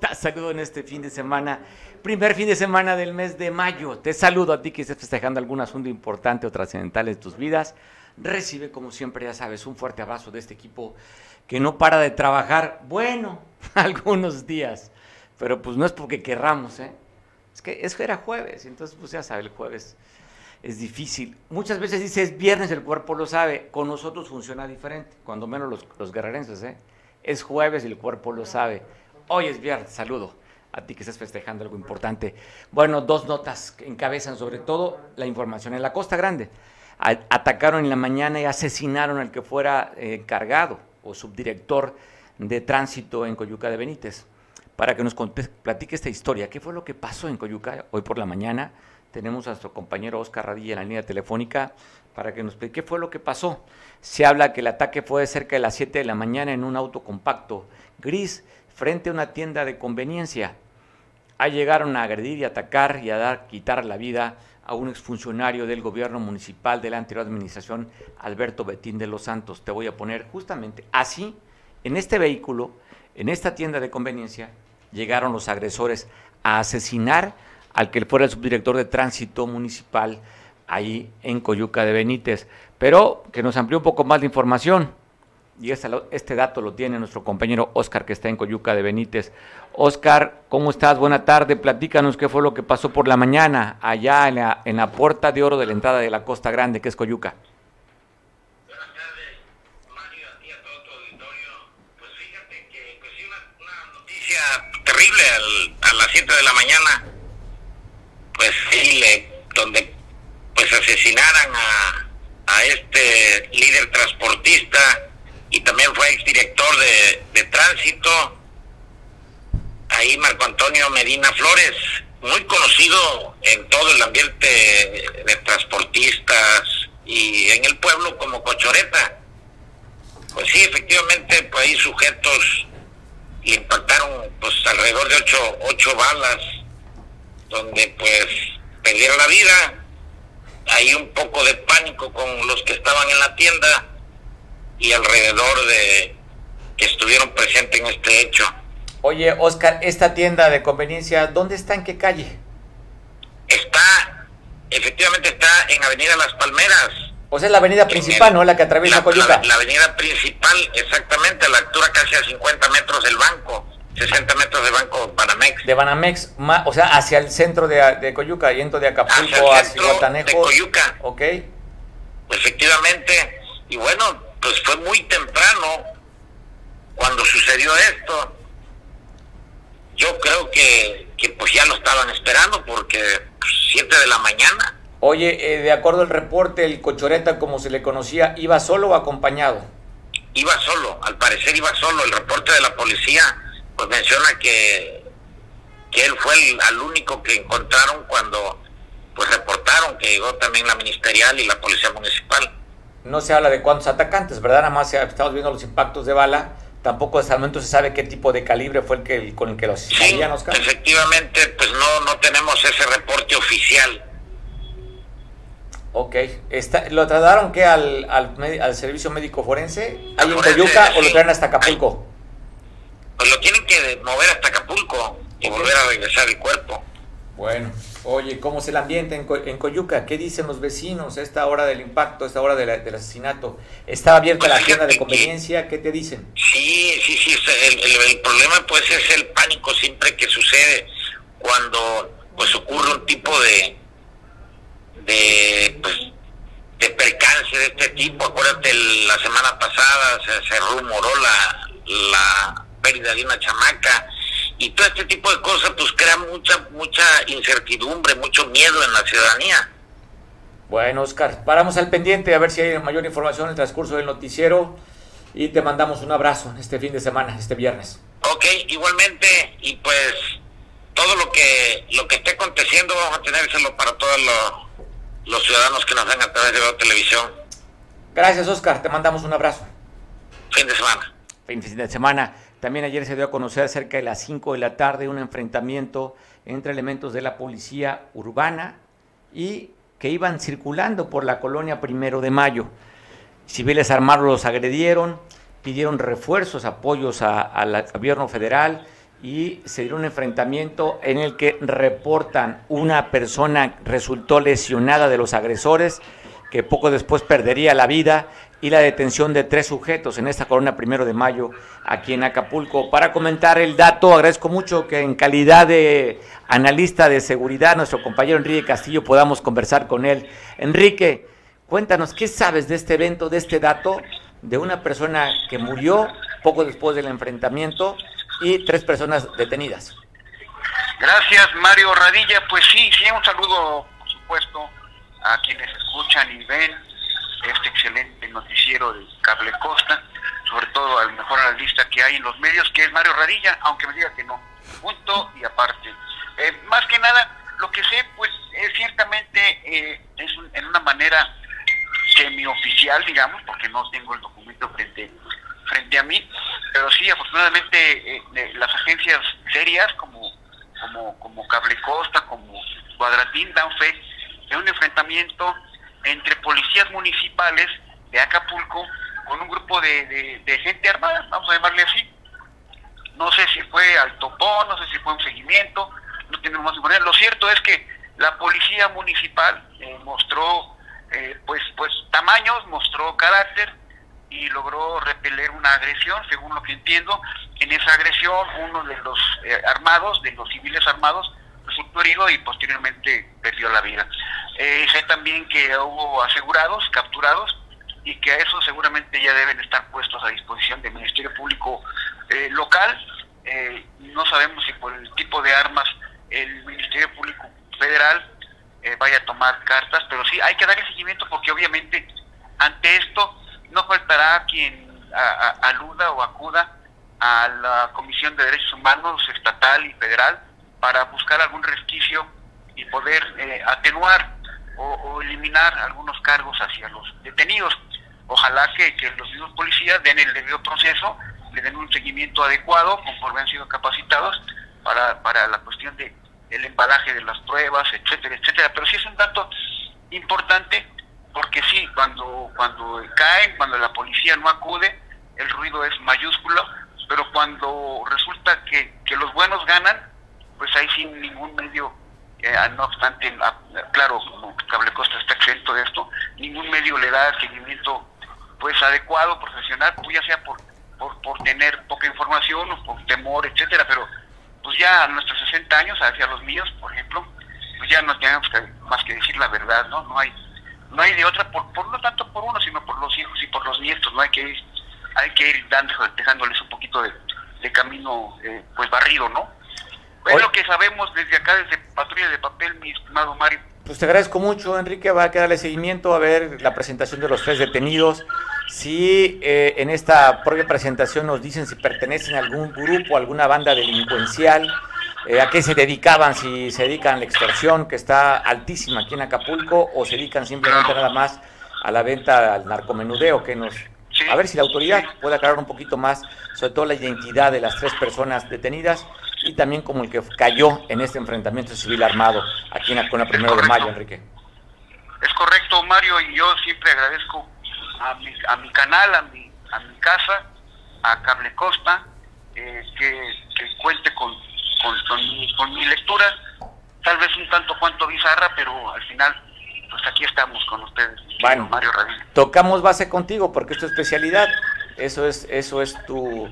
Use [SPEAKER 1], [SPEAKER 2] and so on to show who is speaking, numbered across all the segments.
[SPEAKER 1] estás? Saludo en este fin de semana, primer fin de semana del mes de mayo. Te saludo a ti que estés festejando algún asunto importante o trascendental en tus vidas. Recibe, como siempre, ya sabes, un fuerte abrazo de este equipo que no para de trabajar, bueno, algunos días, pero pues no es porque querramos, ¿eh? Es que, es que era jueves, entonces pues ya sabes, el jueves es difícil. Muchas veces dices viernes, el cuerpo lo sabe, con nosotros funciona diferente, cuando menos los, los guerrerenses, ¿eh? Es jueves y el cuerpo lo sabe. Hoy es viernes, saludo a ti que estás festejando algo importante. Bueno, dos notas que encabezan sobre todo la información. En la Costa Grande atacaron en la mañana y asesinaron al que fuera eh, encargado o subdirector de tránsito en Coyuca de Benítez. Para que nos platique esta historia, ¿qué fue lo que pasó en Coyuca hoy por la mañana? Tenemos a nuestro compañero Oscar Radilla en la línea telefónica para que nos explique qué fue lo que pasó. Se habla que el ataque fue cerca de las 7 de la mañana en un auto compacto gris frente a una tienda de conveniencia. Ahí llegaron a agredir y atacar y a dar, quitar la vida a un exfuncionario del gobierno municipal de la anterior administración, Alberto Betín de los Santos. Te voy a poner justamente así, en este vehículo, en esta tienda de conveniencia, llegaron los agresores a asesinar al que fuera el subdirector de tránsito municipal ahí en Coyuca de Benítez. Pero que nos amplió un poco más de información. Y este, dato lo tiene nuestro compañero Oscar, que está en Coyuca de Benítez. Oscar, ¿cómo estás? Buena tarde. Platícanos qué fue lo que pasó por la mañana allá en la, en la puerta de oro de la entrada de la Costa Grande, que es Coyuca.
[SPEAKER 2] Tardes, Mario, a terrible las 7 de la mañana. Pues sí, donde pues asesinaran a, a este líder transportista y también fue exdirector de, de tránsito, ahí Marco Antonio Medina Flores, muy conocido en todo el ambiente de transportistas y en el pueblo como Cochoreta. Pues sí, efectivamente, pues ahí sujetos le impactaron pues alrededor de ocho, ocho balas, donde pues perdieron la vida. Hay un poco de pánico con los que estaban en la tienda y alrededor de que estuvieron presentes en este hecho.
[SPEAKER 1] Oye, Oscar, esta tienda de conveniencia, ¿dónde está? ¿En qué calle?
[SPEAKER 2] Está, efectivamente está en Avenida Las Palmeras.
[SPEAKER 1] O sea, es la avenida principal, ¿no? La que atraviesa la, Coyuca.
[SPEAKER 2] La, avenida principal, exactamente, a la altura casi a 50 metros del banco, 60 metros del banco Banamex.
[SPEAKER 1] De Banamex, o sea, hacia el centro de, de Coyuca, yendo de Acapulco hacia, hacia
[SPEAKER 2] De Coyuca.
[SPEAKER 1] Ok.
[SPEAKER 2] Efectivamente, y bueno, pues fue muy temprano cuando sucedió esto. Yo creo que, que pues ya lo estaban esperando porque pues, siete de la mañana.
[SPEAKER 1] Oye, eh, de acuerdo al reporte, el cochoreta, como se le conocía, ¿iba solo o acompañado?
[SPEAKER 2] Iba solo, al parecer iba solo. El reporte de la policía pues menciona que, que él fue el al único que encontraron cuando pues reportaron que llegó también la ministerial y la policía municipal
[SPEAKER 1] no se habla de cuántos atacantes, ¿verdad? Nada más estamos viendo los impactos de bala. Tampoco hasta el momento se sabe qué tipo de calibre fue el que con el que los
[SPEAKER 2] sí, efectivamente, pues no, no tenemos ese reporte oficial.
[SPEAKER 1] Ok. Está, ¿Lo trasladaron qué al, al, servicio médico forense? ¿Ahí en Coyuca o lo traen hasta Acapulco?
[SPEAKER 2] Pues lo tienen que mover hasta Acapulco y volver a regresar el cuerpo.
[SPEAKER 1] Bueno, Oye, ¿cómo es el ambiente en, en, Coyuca? ¿Qué dicen los vecinos a esta hora del impacto, a esta hora del asesinato? ¿Está abierta la tienda de conveniencia? ¿Qué te dicen?
[SPEAKER 2] Sí, sí, sí. El, problema pues es el pánico siempre que sucede cuando pues ocurre un tipo de de pues de percance de este tipo. Acuérdate, la semana pasada se, se rumoró la, la pérdida de una chamaca y todo este tipo de cosas pues crea mucha mucha incertidumbre, mucho miedo en la ciudadanía.
[SPEAKER 1] Bueno, Oscar, paramos al pendiente a ver si hay mayor información en el transcurso del noticiero y te mandamos un abrazo este fin de semana, este viernes.
[SPEAKER 2] Ok, igualmente y pues todo lo que lo que esté aconteciendo vamos a tenérselo para todos los, ciudadanos que nos ven a través de la televisión.
[SPEAKER 1] Gracias, Oscar, te mandamos un abrazo.
[SPEAKER 2] Fin de semana.
[SPEAKER 1] Fin de semana. También ayer se dio a conocer cerca de las 5 de la tarde un enfrentamiento entre elementos de la policía urbana y que iban circulando por la colonia Primero de Mayo. Civiles armados los agredieron, pidieron refuerzos, apoyos al gobierno federal y se dio un enfrentamiento en el que reportan una persona resultó lesionada de los agresores que poco después perdería la vida y la detención de tres sujetos en esta corona primero de mayo aquí en Acapulco. Para comentar el dato, agradezco mucho que en calidad de analista de seguridad, nuestro compañero Enrique Castillo, podamos conversar con él. Enrique, cuéntanos, ¿qué sabes de este evento, de este dato, de una persona que murió poco después del enfrentamiento y tres personas detenidas?
[SPEAKER 3] Gracias, Mario Radilla. Pues sí, sí, un saludo, por supuesto, a quienes escuchan y ven este excelente noticiero de Cable Costa, sobre todo al mejor analista que hay en los medios, que es Mario Radilla, aunque me diga que no, punto y aparte. Eh, más que nada, lo que sé, pues es ciertamente eh, es en una manera semioficial, digamos, porque no tengo el documento frente frente a mí, pero sí, afortunadamente, eh, las agencias serias como como como Cable Costa, como Cuadratín dan fe de un enfrentamiento entre policías municipales de Acapulco con un grupo de, de, gente armada, vamos a llamarle así. No sé si fue al topón, no sé si fue un seguimiento, no tenemos más información. Lo cierto es que la policía municipal eh, mostró eh, pues, pues tamaños, mostró carácter y logró repeler una agresión, según lo que entiendo. En esa agresión, uno de los eh, armados, de los civiles armados, resultó herido y posteriormente perdió la vida. Eh, sé también que hubo asegurados, capturados, y que a eso seguramente ya deben estar puestos a disposición del Ministerio Público eh, local. Eh, no sabemos si por el tipo de armas el Ministerio Público Federal vaya a tomar cartas, pero sí hay que darle seguimiento porque obviamente ante esto no faltará quien aluda o acuda a la Comisión de Derechos Humanos estatal y federal para buscar algún resquicio y poder eh, atenuar o, eliminar algunos cargos hacia los detenidos. Ojalá que, los mismos policías den el debido proceso, le den un seguimiento adecuado conforme han sido capacitados para, para la cuestión de el embalaje de las pruebas, etcétera, etcétera. Pero sí es un dato importante porque sí, cuando, cuando caen, cuando la policía no acude, el ruido es mayúsculo, pero cuando resulta que, que los buenos ganan, pues ahí sin ningún medio, eh, no obstante, claro, como Cable Costa está exento de esto, ningún medio le da seguimiento pues adecuado, profesional, pues ya sea por, por, por tener poca información o por temor, etcétera, pero pues ya a nuestros 60 años, hacia los míos, por ejemplo, pues ya no tenemos que, más que decir la verdad, ¿no? No hay no hay de otra, por, por no tanto por uno, sino por los hijos y por los nietos, ¿no? Hay que ir, hay que ir dando, dejándoles un poquito de, de camino, eh, pues barrido, ¿no? Es lo que sabemos desde acá, desde Patrulla de Papel, mi estimado Mario.
[SPEAKER 1] Pues te agradezco mucho, Enrique. Va a quedarle seguimiento a ver la presentación de los tres detenidos. Si eh, en esta propia presentación nos dicen si pertenecen a algún grupo, alguna banda delincuencial, eh, a qué se dedicaban, si se dedican a la extorsión, que está altísima aquí en Acapulco, o se dedican simplemente nada más a la venta al narcomenudeo, que nos... a ver si la autoridad puede aclarar un poquito más, sobre todo la identidad de las tres personas detenidas y también como el que cayó en este enfrentamiento civil armado aquí en la primero de mayo, Enrique.
[SPEAKER 3] Es correcto, Mario, y yo siempre agradezco a mi, a mi canal, a mi, a mi casa, a Cable Costa, eh, que, cuente con, con, mi, lectura, tal vez un tanto cuanto bizarra, pero al final, pues aquí estamos con ustedes.
[SPEAKER 1] Bueno, Mario Tocamos base contigo porque es tu especialidad, eso es, eso es tu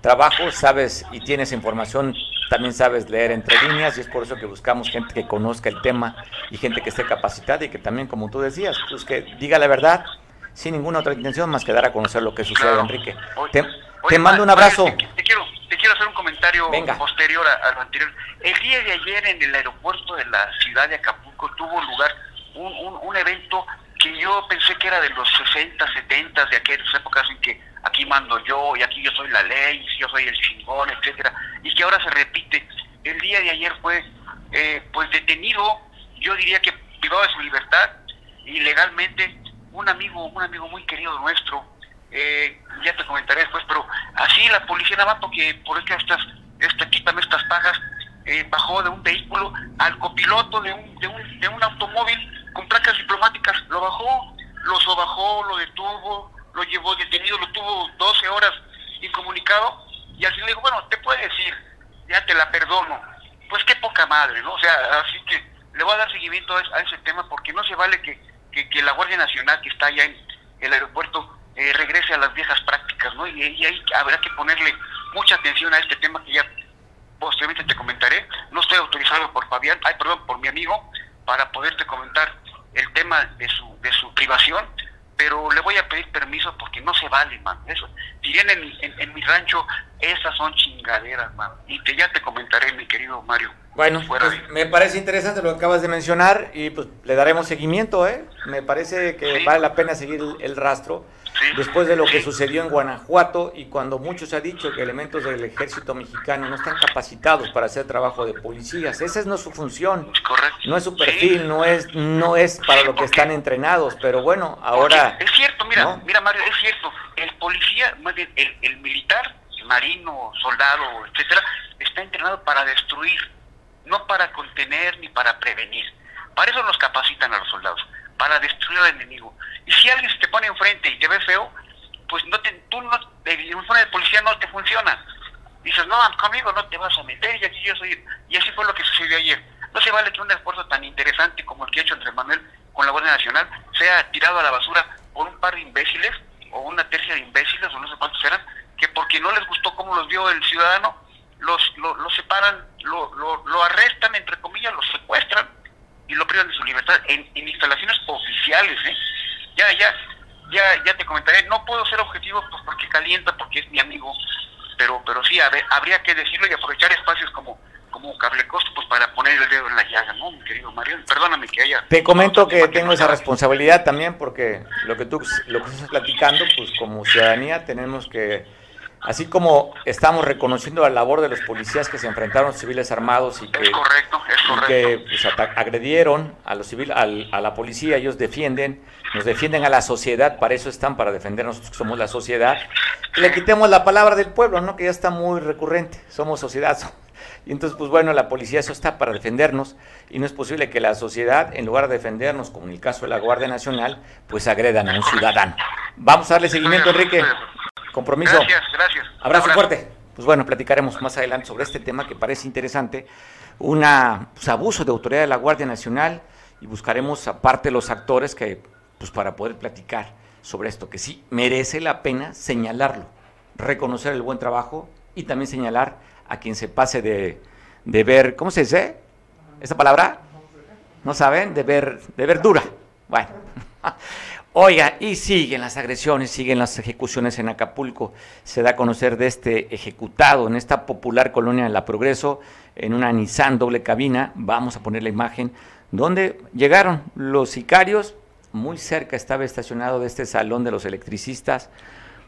[SPEAKER 1] trabajo, sabes y tienes información, también sabes leer entre líneas y es por eso que buscamos gente que conozca el tema y gente que esté capacitada y que también, como tú decías, pues que diga la verdad sin ninguna otra intención más que dar a conocer lo que sucede, Enrique. te, mando un abrazo.
[SPEAKER 3] te, quiero, te quiero hacer un comentario posterior a, lo anterior. El día de ayer en el aeropuerto de la ciudad de Acapulco tuvo lugar un, un, un evento que yo pensé que era de los 60, 70, de aquellas épocas en que aquí mando yo y aquí yo soy la ley, yo soy el chingón, etcétera, y que ahora se repite. El día de ayer fue eh, pues detenido, yo diría que privado de su libertad, ilegalmente, un amigo, un amigo muy querido nuestro, eh, ya te comentaré después, pero así la policía nada más porque por estas, esta, quítame estas pagas, eh, bajó de un vehículo al copiloto de un, de un, de un automóvil con placas diplomáticas, lo bajó, lo sobajó, lo detuvo, lo llevó detenido, lo tuvo 12 horas incomunicado y al final dijo, bueno, te puede decir ya te la perdono. Pues qué poca madre, ¿no? O sea, así que le voy a dar seguimiento a, ese tema porque no se vale que, que, la Guardia Nacional que está allá en el aeropuerto eh, regrese a las viejas prácticas, ¿no? Y, y ahí habrá que ponerle mucha atención a este tema que ya posteriormente te comentaré. No estoy autorizado por Fabián, ay, perdón, por mi amigo, para poderte comentar el tema de su, de su privación, pero le voy a pedir permiso porque no se vale, man. Eso, si vienen en, mi rancho, esas son chingaderas, man. Y te, ya te comentaré, mi querido Mario.
[SPEAKER 1] Bueno, pues, me parece interesante lo que acabas de mencionar y pues le daremos seguimiento, ¿eh? Me parece que vale la pena seguir el rastro después de lo que sucedió en Guanajuato y cuando muchos han dicho que elementos del ejército mexicano no están capacitados para hacer trabajo de policías. Esa no es su función, no es su perfil, no es no es para lo que están entrenados, pero bueno, ahora...
[SPEAKER 3] es cierto, mira, mira Mario, es cierto, el policía, más bien el, el militar, marino, soldado, etcétera, está entrenado para destruir, no para contener ni para prevenir. Para eso los capacitan a los soldados, para destruir al enemigo. Y si alguien se te pone enfrente y te ve feo, pues no te, tú no, el uniforme de policía no te funciona. Dices, no, conmigo no te vas a meter y aquí yo soy... Y así fue lo que sucedió ayer. No se vale que un esfuerzo tan interesante como el que ha hecho Andrés Manuel con la Guardia Nacional sea tirado a la basura por un par de imbéciles o una tercia de imbéciles o no sé cuántos eran, que porque no les gustó cómo los vio el ciudadano, los, lo, separan, lo, lo, lo, arrestan, entre comillas, los secuestran y lo privan de su libertad en, en instalaciones oficiales, ¿eh? ya, ya, ya, ya te comentaré. No puedo ser objetivo pues porque calienta, porque es mi amigo, pero, pero sí, habría que decirlo y aprovechar espacios como como cable costo pues para poner el dedo en la llaga, ¿no, mi querido Mario? Perdóname que haya...
[SPEAKER 1] Te comento que tengo esa responsabilidad también porque lo que tú lo que estás platicando, pues como ciudadanía tenemos que así como estamos reconociendo la labor de los policías que se enfrentaron civiles armados y que, que pues, agredieron a los civiles, a la policía, ellos defienden, nos defienden a la sociedad, para eso están, para defender a nosotros que somos la sociedad. le quitemos la palabra del pueblo, ¿no? que ya está muy recurrente, somos sociedad. Y entonces, pues bueno, la policía eso está para defendernos y no es posible que la sociedad, en lugar de defendernos, como en el caso de la Guardia Nacional, pues agredan a un ciudadano. Vamos a darle seguimiento, Enrique. Compromiso.
[SPEAKER 3] Gracias, gracias.
[SPEAKER 1] Abrazo, fuerte. Pues bueno, platicaremos más adelante sobre este tema que parece interesante, un pues, abuso de autoridad de la Guardia Nacional y buscaremos aparte los actores que, pues para poder platicar sobre esto, que sí merece la pena señalarlo, reconocer el buen trabajo y también señalar a quien se pase de, de ver, ¿cómo se dice? ¿Esa palabra? ¿No saben? De ver, de verdura. Bueno. Oiga, y siguen las agresiones, siguen las ejecuciones en Acapulco. Se da a conocer de este ejecutado en esta popular colonia de La Progreso, en una Nissan doble cabina. Vamos a poner la imagen donde llegaron los sicarios. Muy cerca estaba estacionado de este salón de los electricistas.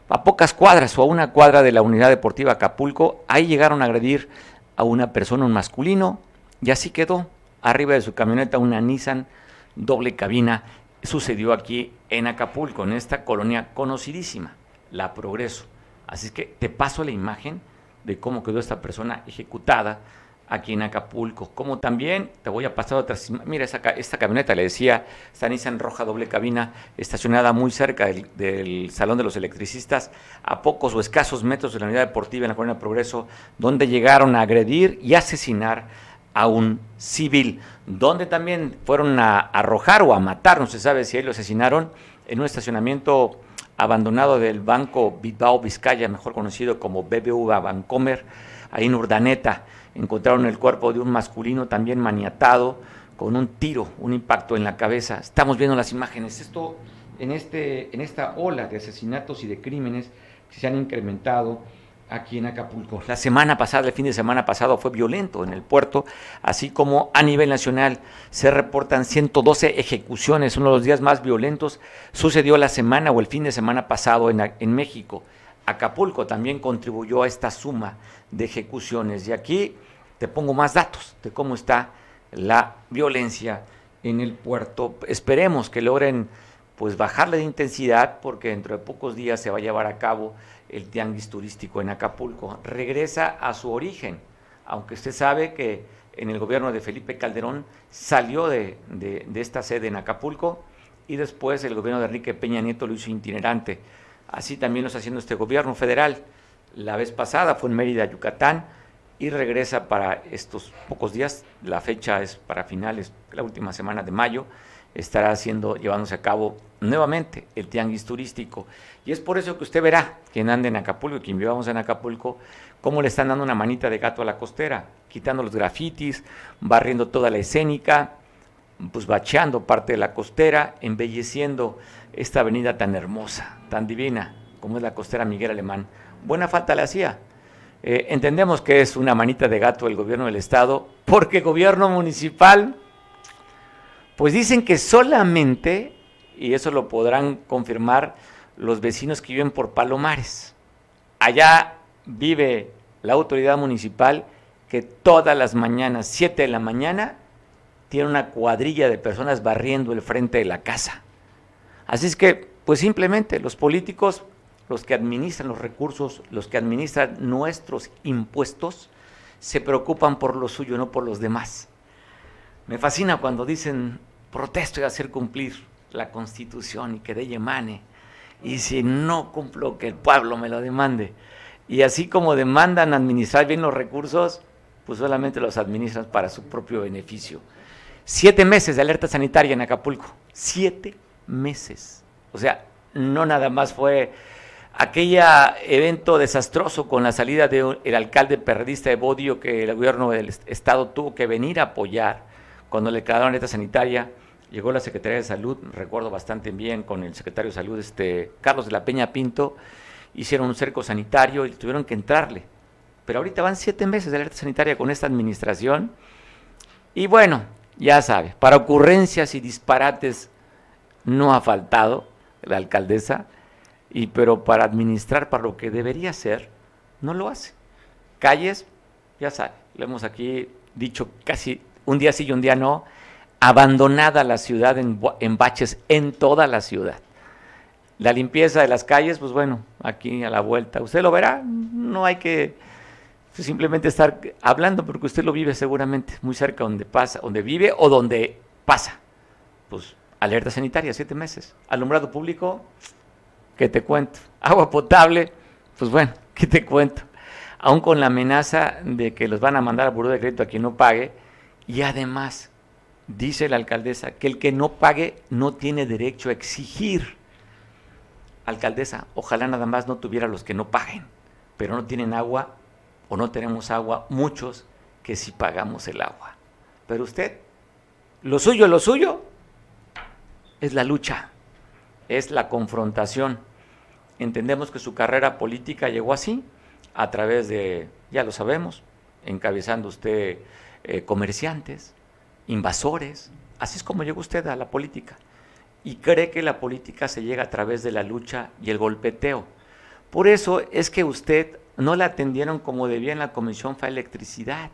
[SPEAKER 1] A pocas cuadras o a una cuadra de la unidad deportiva Acapulco, ahí llegaron a agredir a una persona, un masculino, y así quedó arriba de su camioneta una Nissan doble cabina sucedió aquí en Acapulco, en esta colonia conocidísima, La Progreso. Así es que te paso la imagen de cómo quedó esta persona ejecutada aquí en Acapulco. Como también te voy a pasar otras. Mira, esta, esta camioneta, le decía, está en roja doble cabina, estacionada muy cerca del, del, Salón de los Electricistas, a pocos o escasos metros de la unidad deportiva en la Colonia Progreso, donde llegaron a agredir y asesinar a un civil, donde también fueron a arrojar o a matar, no se sabe si ahí lo asesinaron, en un estacionamiento abandonado del Banco Bilbao Vizcaya, mejor conocido como BBVA Bancomer, ahí en Urdaneta. Encontraron el cuerpo de un masculino también maniatado, con un tiro, un impacto en la cabeza. Estamos viendo las imágenes. Esto, en, este, en esta ola de asesinatos y de crímenes que se han incrementado, aquí en Acapulco. La semana pasada, el fin de semana pasado, fue violento en el puerto, así como a nivel nacional se reportan 112 ejecuciones, uno de los días más violentos sucedió la semana o el fin de semana pasado en, en México. Acapulco también contribuyó a esta suma de ejecuciones. Y aquí te pongo más datos de cómo está la violencia en el puerto. Esperemos que logren pues bajarle de intensidad porque dentro de pocos días se va a llevar a cabo el tianguis turístico en Acapulco. Regresa a su origen, aunque usted sabe que en el gobierno de Felipe Calderón salió de, esta sede en Acapulco y después el gobierno de Enrique Peña Nieto lo hizo itinerante. Así también lo está haciendo este gobierno federal. La vez pasada fue en Mérida, Yucatán, y regresa para estos pocos días, la fecha es para finales, la última semana de mayo, estará haciendo, llevándose a cabo nuevamente el tianguis turístico. Y es por eso que usted verá, quien ande en Acapulco, quien vivamos en Acapulco, cómo le están dando una manita de gato a la costera, quitando los grafitis, barriendo toda la escénica, pues bacheando parte de la costera, embelleciendo esta avenida tan hermosa, tan divina, como es la costera Miguel Alemán. Buena falta le hacía. Eh, entendemos que es una manita de gato el gobierno del Estado, porque gobierno municipal, pues dicen que solamente, y eso lo podrán confirmar los vecinos que viven por Palomares, allá vive la autoridad municipal que todas las mañanas, 7 de la mañana, tiene una cuadrilla de personas barriendo el frente de la casa. Así es que, pues simplemente los políticos, los que administran los recursos, los que administran nuestros impuestos, se preocupan por lo suyo, no por los demás. Me fascina cuando dicen, protesto y hacer cumplir la constitución y que de ella emane. Y si no cumplo, que el pueblo me lo demande. Y así como demandan administrar bien los recursos, pues solamente los administran para su propio beneficio. Siete meses de alerta sanitaria en Acapulco. Siete meses. O sea, no nada más fue aquella evento desastroso con la salida del alcalde periodista de Bodio que el gobierno del estado tuvo que venir a apoyar cuando le quedaron alerta sanitaria. Llegó la Secretaría de Salud, recuerdo bastante bien, con el secretario de Salud, este Carlos de la Peña Pinto, hicieron un cerco sanitario y tuvieron que entrarle. Pero ahorita van siete meses de alerta sanitaria con esta administración. Y bueno, ya sabe, para ocurrencias y disparates no ha faltado la alcaldesa, y pero para administrar para lo que debería ser, no lo hace. Calles, ya sabe, lo hemos aquí dicho casi un día sí y un día no, abandonada la ciudad en, baches en toda la ciudad. La limpieza de las calles, pues bueno, aquí a la vuelta, usted lo verá, no hay que simplemente estar hablando porque usted lo vive seguramente muy cerca donde pasa, donde vive o donde pasa. Pues alerta sanitaria, siete meses. Alumbrado público, ¿qué te cuento? Agua potable, pues bueno, ¿qué te cuento? Aún con la amenaza de que los van a mandar al buró de crédito a quien no pague, y además, dice la alcaldesa, que el que no pague no tiene derecho a exigir. Alcaldesa, ojalá nada más no tuviera los que no paguen, pero no tienen agua o no tenemos agua, muchos que sí pagamos el agua. Pero usted, lo suyo, lo suyo, es la lucha, es la confrontación. Entendemos que su carrera política llegó así, a través de, ya lo sabemos, encabezando usted eh, comerciantes, invasores, así es como llegó usted a la política. Y cree que la política se llega a través de la lucha y el golpeteo. Por eso es que usted no la atendieron como debía en la Comisión Federal Electricidad,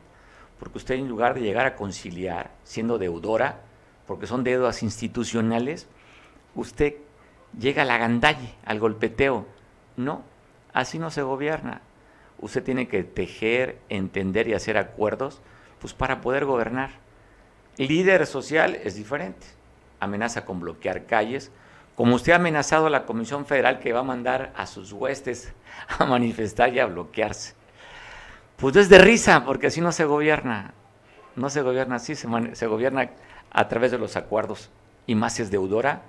[SPEAKER 1] porque usted en lugar de llegar a conciliar, siendo deudora, porque son deudas institucionales, usted llega a la gandalle, al golpeteo. No, así no se gobierna. Usted tiene que tejer, entender y hacer acuerdos pues para poder gobernar. Líder social es diferente. Amenaza con bloquear calles, como usted ha amenazado a la Comisión Federal que va a mandar a sus huestes a manifestar y a bloquearse. Pues es de risa, porque así no se gobierna. No se gobierna así, se, se gobierna a través de los acuerdos. Y más si es deudora,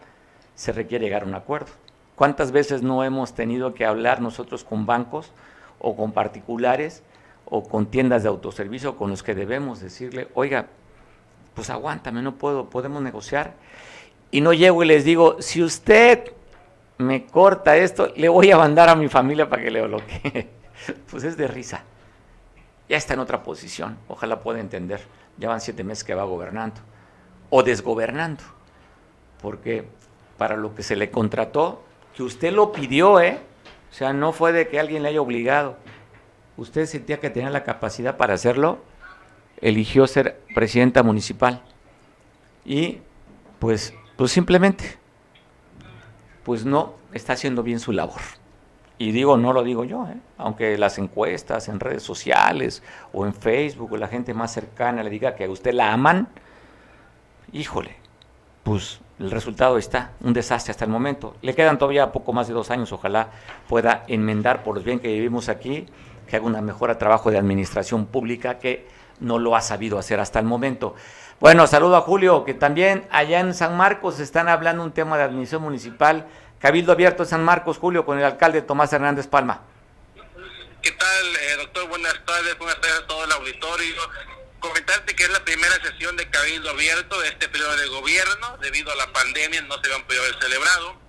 [SPEAKER 1] se requiere llegar a un acuerdo. ¿Cuántas veces no hemos tenido que hablar nosotros con bancos o con particulares o con tiendas de autoservicio con los que debemos decirle, oiga, pues aguántame, no puedo, podemos negociar? y no llego y les digo, si usted me corta esto, le voy a mandar a mi familia para que le bloquee. pues es de risa. Ya está en otra posición, ojalá pueda entender. Ya van siete meses que va gobernando o desgobernando. Porque para lo que se le contrató, que usted lo pidió, ¿eh? O sea, no fue de que alguien le haya obligado. Usted sentía que tenía la capacidad para hacerlo, eligió ser presidenta municipal. Y pues pues simplemente, pues no está haciendo bien su labor. Y digo, no lo digo yo, ¿eh? aunque las encuestas en redes sociales o en Facebook o la gente más cercana le diga que a usted la aman, híjole, pues el resultado está, un desastre hasta el momento. Le quedan todavía poco más de dos años, ojalá pueda enmendar por los bien que vivimos aquí, que haga una mejora trabajo de administración pública que no lo ha sabido hacer hasta el momento. Bueno, saludo a Julio, que también allá en San Marcos están hablando un tema de administración municipal, Cabildo Abierto en San Marcos, Julio, con el alcalde Tomás Hernández Palma.
[SPEAKER 4] ¿Qué tal, eh, doctor? Buenas tardes, buenas tardes a todo el auditorio comentarte que es la primera sesión de Cabildo Abierto de este periodo de gobierno, debido a la pandemia no se a poder haber celebrado.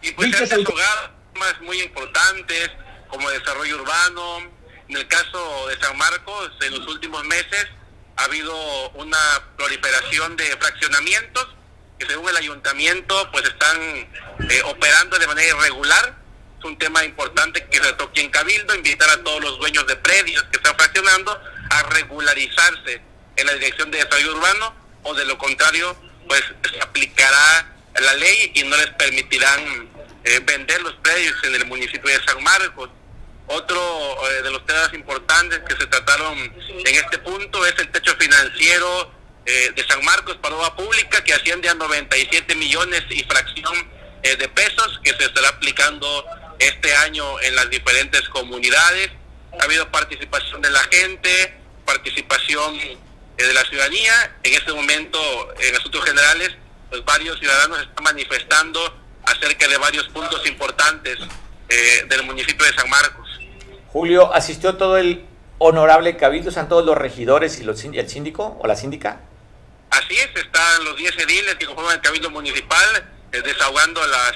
[SPEAKER 4] Y pues se han temas muy importantes como desarrollo urbano. En el caso de San Marcos, en los últimos meses ha habido una proliferación de fraccionamientos que según el ayuntamiento pues están eh, operando de manera irregular. Es un tema importante que se toque en Cabildo, invitar a todos los dueños de predios que están fraccionando a regularizarse en la dirección de desarrollo urbano o de lo contrario pues se aplicará la ley y no les permitirán eh, vender los predios en el municipio de San Marcos. Otro eh, de los temas importantes que se trataron en este punto es el techo financiero eh, de San Marcos para obra pública que asciende a 97 millones y fracción de pesos que se estará aplicando este año en las diferentes comunidades. Ha habido participación de la gente, participación eh, de la ciudadanía. En este momento, en asuntos generales, pues varios ciudadanos están manifestando acerca de varios puntos importantes eh, del municipio de San Marcos.
[SPEAKER 1] Julio, ¿asistió todo el honorable cabildo? ¿Están todos los regidores y los, el síndico o la síndica?
[SPEAKER 4] Así es, están los 10 ediles que conforman el cabildo municipal eh, desahogando las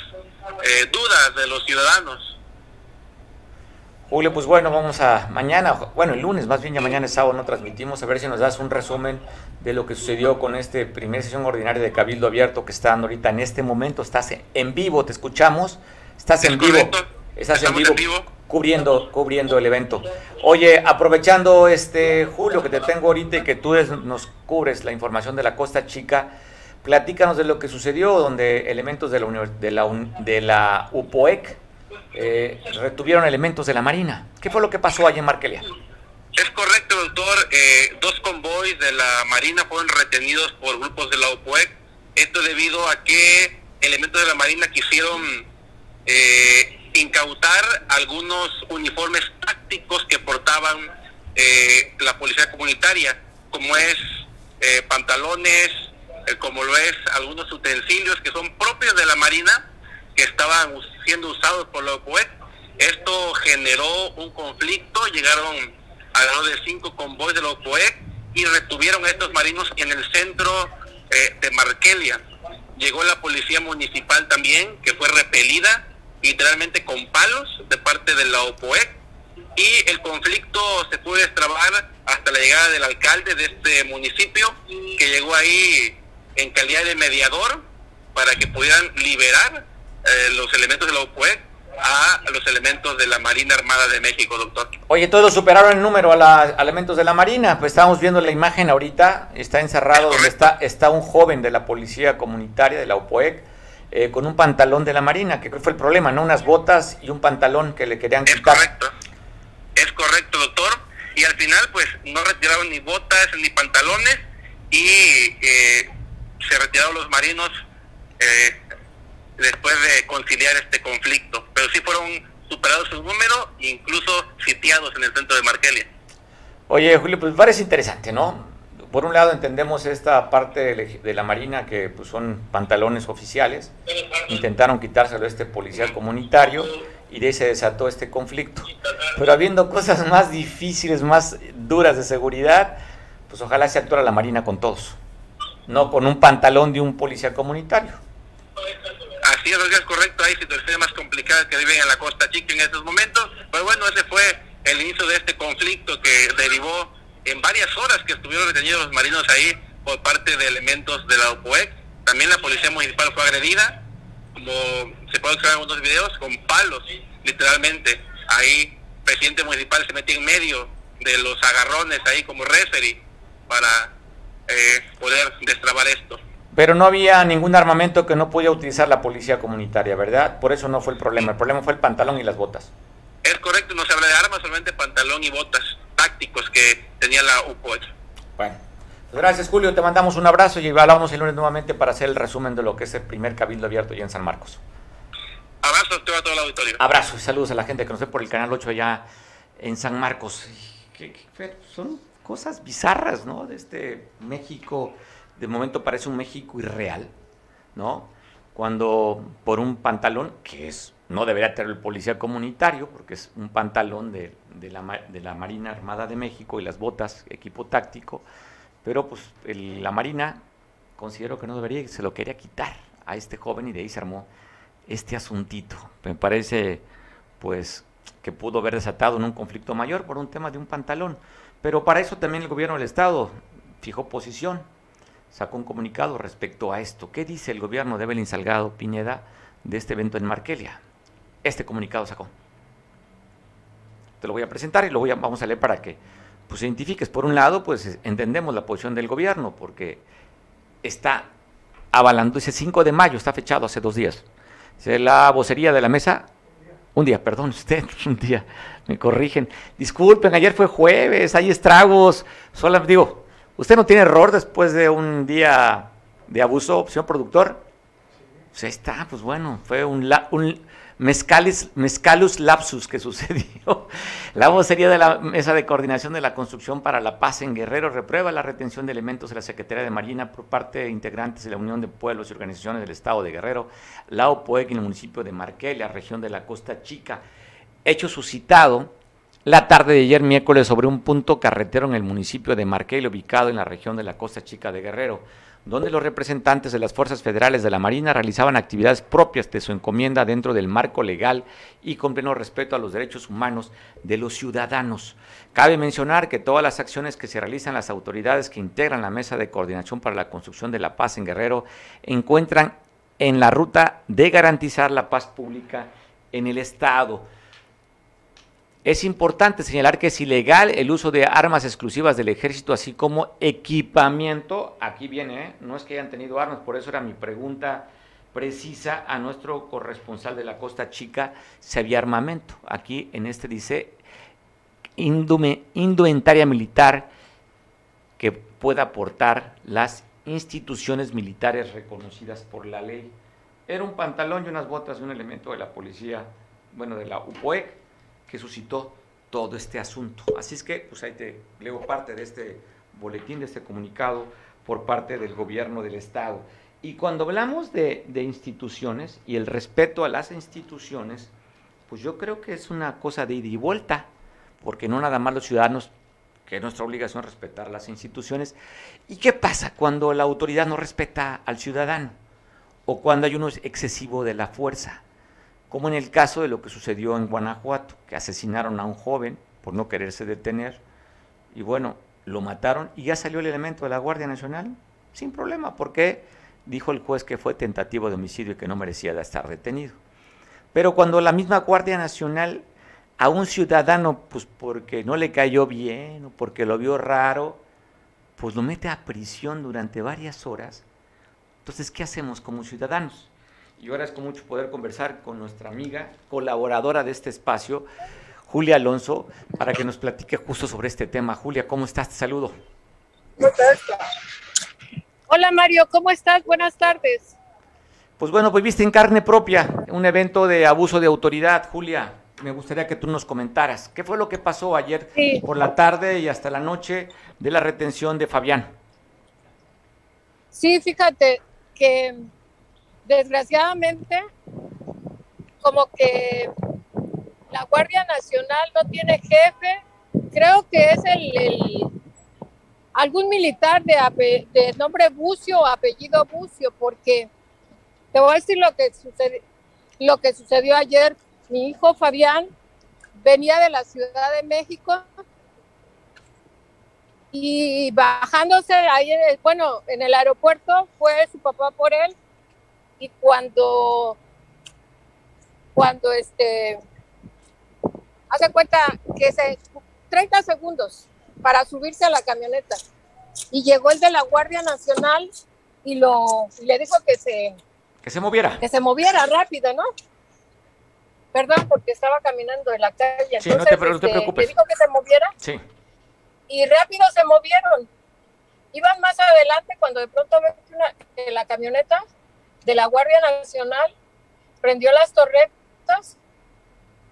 [SPEAKER 4] dudas de los ciudadanos.
[SPEAKER 1] Julio, pues bueno, vamos a mañana, bueno, el lunes, más bien ya mañana es sábado, no transmitimos, a ver si nos das un resumen de lo que sucedió con este primer sesión ordinaria de Cabildo Abierto que está dando ahorita en este momento. Estás en vivo, te escuchamos, estás en vivo, estás en vivo, cubriendo, cubriendo el evento. Oye, aprovechando este Julio que te tengo ahorita y que tú nos cubres la información de la Costa Chica, platícanos de lo que sucedió, donde elementos de la, de la, de la UPOEC eh, retuvieron elementos de la Marina. ¿Qué fue lo que pasó allí en Markelia?
[SPEAKER 4] Es correcto, doctor. Eh, dos convoys de la Marina fueron retenidos por grupos de la OPUEC. Esto debido a que elementos de la Marina quisieron eh, incautar algunos uniformes tácticos que portaban eh, la policía comunitaria, como es pantalones, como lo es algunos utensilios que son propios de la Marina que estaban siendo usados por la OPUEC. Esto generó un conflicto, llegaron alrededor de cinco convoys de la OPUEC y retuvieron a estos marinos en el centro eh, de Markelia. Llegó la policía municipal también, que fue repelida literalmente con palos de parte de la OPOEC y el conflicto se pudo destrabar hasta la llegada del alcalde de este municipio que llegó ahí en calidad de mediador para que pudieran liberar eh, los elementos de la OPUEC a los elementos de la Marina Armada de México, doctor.
[SPEAKER 1] Oye, todos superaron el número a, los elementos de la Marina. Pues estamos viendo la imagen ahorita, está encerrado donde está, está un joven de la policía comunitaria de la OPOEC eh, con un pantalón de la Marina, que fue el problema, ¿no? Unas botas y un pantalón que le querían quitar.
[SPEAKER 4] Es correcto, es correcto, doctor. Y al final, pues, no retiraron ni botas ni pantalones y eh, se retiraron los marinos eh, después de conciliar este conflicto. Pero sí fueron superados su número e incluso sitiados en el centro de Markelia.
[SPEAKER 1] Oye, Julio, pues parece interesante, ¿no? Por un lado entendemos esta parte de la Marina que pues, son pantalones oficiales, intentaron quitárselo a este policía comunitario y de ahí se desató este conflicto. Pero habiendo cosas más difíciles, más duras de seguridad, pues ojalá se actuara la Marina con todos, no con un pantalón de un policía comunitario.
[SPEAKER 4] Así es, correcto, hay situaciones más complicadas que viven en la Costa Chica en estos momentos, pero bueno, ese fue el inicio de este conflicto que derivó en varias horas que estuvieron detenidos los marinos ahí por parte de elementos de la OPOEC. También la policía municipal fue agredida, como se puede observar en algunos videos, con palos, literalmente. Ahí, el presidente municipal se metió en medio de los agarrones ahí como referee para eh, poder destrabar esto.
[SPEAKER 1] Pero no había ningún armamento que no podía utilizar la policía comunitaria, ¿verdad? Por eso no fue el problema. El problema fue el pantalón y las botas.
[SPEAKER 4] Es correcto, no se habla de armas, solamente pantalón y botas tácticos que tenía la UPOEX.
[SPEAKER 1] Bueno, Gracias, Julio. Te mandamos un abrazo y hablamos el lunes nuevamente para hacer el resumen de lo que es el primer cabildo abierto ya en San Marcos.
[SPEAKER 4] Abrazos a todo el auditorio.
[SPEAKER 1] Abrazo y saludos a la gente que nos ve por el canal 8 allá en San Marcos. son cosas bizarras, ¿no? De este México, de momento parece un México irreal, ¿no? Cuando por un pantalón, que es no debería tener el policía comunitario, porque es un pantalón de, la, la Marina Armada de México y las botas, equipo táctico, pero pues la Marina considero que no debería, se lo quería quitar a este joven y de ahí se armó este asuntito. Me parece pues que pudo haber desatado en un conflicto mayor por un tema de un pantalón. Pero para eso también el gobierno del Estado fijó posición, sacó un comunicado respecto a esto. ¿Qué dice el gobierno de Evelyn Salgado Piñeda de este evento en Markelia? Este comunicado sacó. Te lo voy a presentar y lo voy a, vamos a leer para que pues identifiques. Por un lado, pues entendemos la posición del gobierno, porque está avalando ese 5 de mayo, está fechado hace dos días. La vocería de la mesa, un día, perdón, usted, un día, me corrigen. Disculpen, ayer fue jueves, hay estragos. Solo digo, ¿usted no tiene error después de un día de abuso, señor productor? Pues ahí está, pues bueno, fue un, un mezcalus lapsus que sucedió. La vocería de la Mesa de Coordinación de la Construcción para la Paz en Guerrero reprueba la retención de elementos de la Secretaría de Marina por parte de integrantes de la Unión de Pueblos y Organizaciones del Estado de Guerrero, la OPOEC en el municipio de Marquelia, región de la Costa Chica. Hecho suscitado la tarde de ayer miércoles sobre un punto carretero en el municipio de Marquelia, ubicado en la región de la Costa Chica de Guerrero donde los representantes de las fuerzas federales de la Marina realizaban actividades propias de su encomienda dentro del marco legal y con pleno respeto a los derechos humanos de los ciudadanos. Cabe mencionar que todas las acciones que se realizan las autoridades que integran la Mesa de Coordinación para la Construcción de la Paz en Guerrero encuentran en la ruta de garantizar la paz pública en el Estado. Es importante señalar que es ilegal el uso de armas exclusivas del ejército, así como equipamiento. Aquí viene, ¿eh? no es que hayan tenido armas, por eso era mi pregunta precisa a nuestro corresponsal de la Costa Chica si había armamento. Aquí en este dice indumentaria militar que pueda aportar las instituciones militares reconocidas por la ley. Era un pantalón y unas botas de un elemento de la policía, bueno, de la UPOEC que suscitó todo este asunto. Así es que, pues ahí te leo parte de este boletín, de este comunicado por parte del gobierno del Estado. Y cuando hablamos de, instituciones y el respeto a las instituciones, pues yo creo que es una cosa de ida y vuelta, porque no nada más los ciudadanos, que es nuestra obligación respetar las instituciones. ¿Y qué pasa cuando la autoridad no respeta al ciudadano? O cuando hay uno excesivo de la fuerza como en el caso de lo que sucedió en Guanajuato, que asesinaron a un joven por no quererse detener, y bueno, lo mataron y ya salió el elemento de la Guardia Nacional sin problema, porque dijo el juez que fue tentativo de homicidio y que no merecía estar detenido. Pero cuando la misma Guardia Nacional a un ciudadano, pues porque no le cayó bien o porque lo vio raro, pues lo mete a prisión durante varias horas, entonces, ¿qué hacemos como ciudadanos? Y agradezco mucho poder conversar con nuestra amiga, colaboradora de este espacio, Julia Alonso, para que nos platique justo sobre este tema. Julia, ¿cómo estás? Te saludo.
[SPEAKER 5] Hola Mario, ¿cómo estás? Buenas tardes.
[SPEAKER 1] Pues bueno, pues viste en carne propia un evento de abuso de autoridad, Julia. Me gustaría que tú nos comentaras qué fue lo que pasó ayer por la tarde y hasta la noche de la retención de Fabián.
[SPEAKER 5] Sí, fíjate que desgraciadamente, como que la Guardia Nacional no tiene jefe, creo que es el, algún militar de, nombre Bucio o apellido Bucio, porque te voy a decir lo que, sucedió, lo que sucedió ayer. Mi hijo Fabián venía de la Ciudad de México y bajándose ahí, bueno, en el aeropuerto fue su papá por él y cuando, cuando este, hace cuenta que se, 30 segundos para subirse a la camioneta. Y llegó el de la Guardia Nacional y lo le dijo que se
[SPEAKER 1] que se moviera.
[SPEAKER 5] que se moviera rápido no perdón porque estaba caminando en la calle.
[SPEAKER 1] Sí, no te, este, preocupes.
[SPEAKER 5] le dijo que se moviera.
[SPEAKER 1] Sí.
[SPEAKER 5] Y rápido se movieron. Iban más adelante cuando de pronto ve que la camioneta de la Guardia Nacional prendió las torretas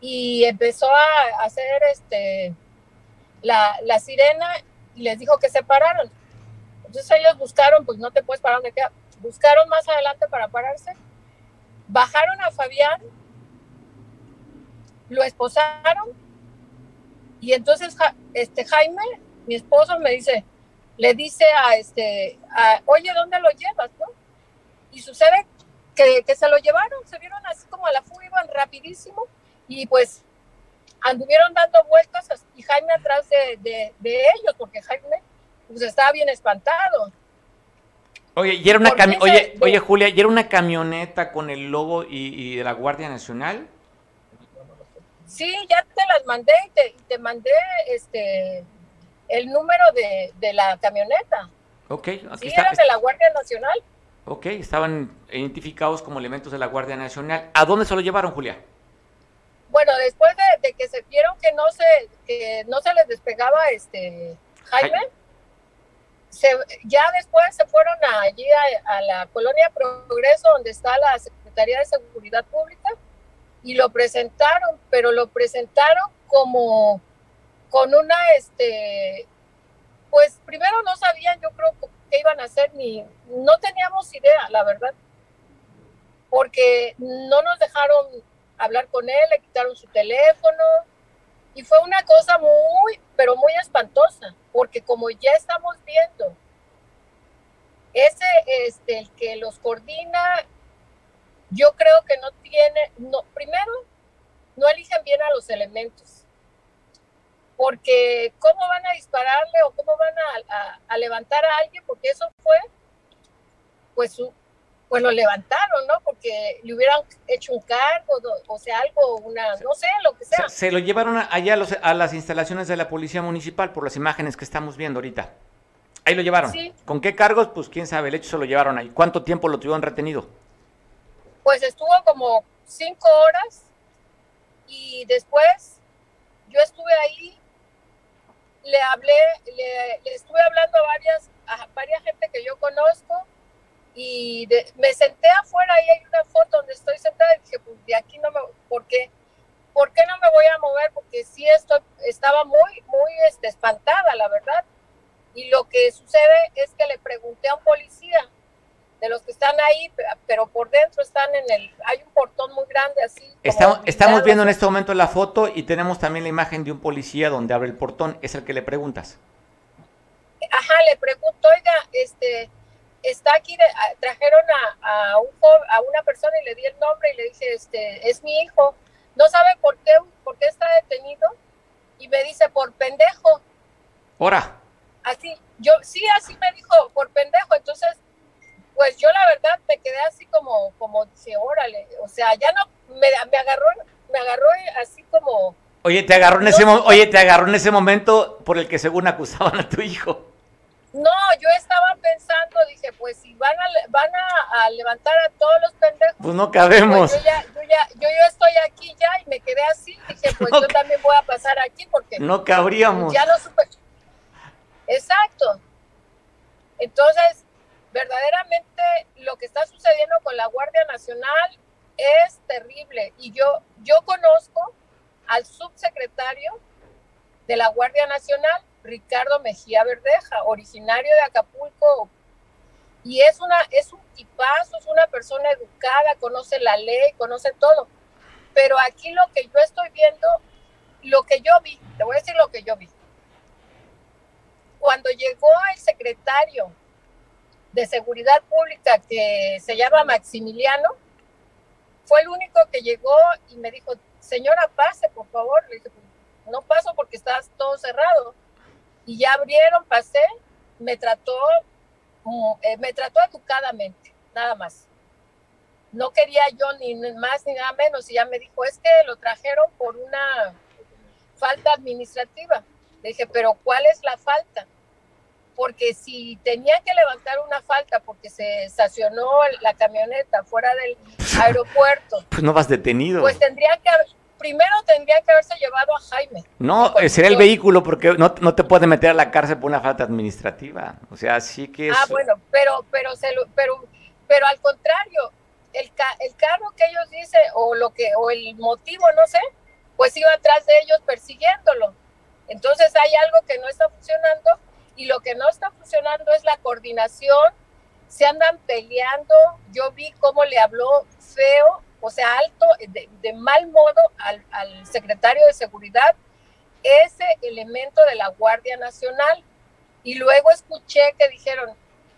[SPEAKER 5] y empezó a hacer este la, sirena y les dijo que se pararon. Entonces ellos buscaron, pues no te puedes parar donde queda. Buscaron más adelante para pararse. Bajaron a Fabián, lo esposaron y entonces este Jaime, mi esposo, me dice, le dice a este, oye, ¿dónde lo llevas? Y sucede que, que, se lo llevaron, se vieron así como a la fuga, iban rapidísimo y pues anduvieron dando vueltas y Jaime atrás de, de, ellos, porque Jaime pues estaba bien espantado.
[SPEAKER 1] Oye, y era una oye, oye, Julia, ¿y era una camioneta con el logo y, de la Guardia Nacional?
[SPEAKER 5] Sí, ya te las mandé y te, te mandé este el número de, de la camioneta.
[SPEAKER 1] Ok,
[SPEAKER 5] aquí sí, eran de la Guardia Nacional.
[SPEAKER 1] Ok, estaban identificados como elementos de la Guardia Nacional. ¿A dónde se lo llevaron, Julia?
[SPEAKER 5] Bueno, después de, que se vieron que no se, que no se les despegaba este Jaime, ya después se fueron allí a, la colonia Progreso, donde está la Secretaría de Seguridad Pública, y lo presentaron, pero lo presentaron como con una, este, pues primero no sabían, yo creo, iban a hacer, ni, no teníamos idea, la verdad, porque no nos dejaron hablar con él, le quitaron su teléfono. Y fue una cosa muy, pero muy espantosa, porque como ya estamos viendo, ese, este, el que los coordina, yo creo que no tiene, no, primero, no eligen bien a los elementos, porque cómo van a dispararle o cómo van a, a levantar a alguien, porque eso fue, pues, su, pues lo levantaron, ¿no? Porque le hubieran hecho un cargo, o sea, algo, una, no sé, lo que sea.
[SPEAKER 1] Se, lo llevaron allá a, las instalaciones de la Policía Municipal por las imágenes que estamos viendo ahorita. Ahí lo llevaron. Sí. ¿Con qué cargos? Pues quién sabe, el hecho se lo llevaron ahí. ¿Cuánto tiempo lo tuvieron retenido?
[SPEAKER 5] Pues estuvo como cinco horas y después yo estuve ahí, le hablé, le, estuve hablando a varias, a varias gente que yo conozco y me senté afuera y hay una foto donde estoy sentada y dije, pues de aquí no me, ¿por qué? ¿Por qué no me voy a mover? Porque sí estoy, estaba muy, muy este, espantada, la verdad. Y lo que sucede es que le pregunté a un policía de los que están ahí, pero por dentro están en el, hay un portón muy grande así.
[SPEAKER 1] Estamos, estamos viendo en este momento la foto y tenemos también la imagen de un policía donde abre el portón, es el que le preguntas.
[SPEAKER 5] Ajá, le pregunto, oiga, este, está aquí, trajeron a, a, un, a una persona y le di el nombre y le dije, este, es mi hijo, no sabe por qué, por qué está detenido y me dice, por pendejo.
[SPEAKER 1] ¿Hora?
[SPEAKER 5] Así, yo, sí, así me dijo, por pendejo, entonces, pues yo la verdad me quedé así como, como, dice, órale, o sea, ya no, me, me agarró, me agarró así como...
[SPEAKER 1] Oye, te agarró en ese, oye, te agarró en ese momento por el que según acusaban a tu hijo.
[SPEAKER 5] No, yo estaba pensando, dije, pues si van a, van a, levantar a todos los pendejos.
[SPEAKER 1] Pues no cabemos.
[SPEAKER 5] Pues yo, ya, yo, ya, yo, estoy aquí ya y me quedé así. Dije, pues yo también voy a pasar aquí porque.
[SPEAKER 1] No cabríamos.
[SPEAKER 5] Ya no supe. Exacto. Entonces, verdaderamente lo que está sucediendo con la Guardia Nacional es terrible. Y yo, yo conozco al subsecretario de la Guardia Nacional Ricardo Mejía Verdeja, originario de Acapulco. Y es, una, es un tipazo, es una persona educada, conoce la ley, conoce todo. Pero aquí lo que yo estoy viendo, lo que yo vi, te voy a decir lo que yo vi. Cuando llegó el secretario de Seguridad Pública que se llama Maximiliano, fue el único que llegó y me dijo, señora, pase, por favor. Le dije, no paso porque está todo cerrado y ya abrieron, pasé, me trató, mm, eh, me trató educadamente, nada más. No quería yo ni más ni nada menos y ya me dijo, es que lo trajeron por una falta administrativa. Le dije, pero ¿cuál es la falta? Porque si tenía que levantar una falta porque se estacionó la camioneta fuera del aeropuerto.
[SPEAKER 1] Pues no vas detenido.
[SPEAKER 5] Pues tendría que primero tendrían que haberse llevado a Jaime.
[SPEAKER 1] No, sería el vehículo porque no, no, te puede meter a la cárcel por una falta administrativa. O sea, sí que es...
[SPEAKER 5] Ah, bueno, pero, pero, se pero, pero al contrario, el, el carro que ellos dicen, o lo que, o el motivo, no sé, pues iba atrás de ellos persiguiéndolo. Entonces hay algo que no está funcionando y lo que no está funcionando es la coordinación. Se andan peleando. Yo vi cómo le habló feo, o sea, alto, de, mal modo al, secretario de Seguridad, ese elemento de la Guardia Nacional. Y luego escuché que dijeron,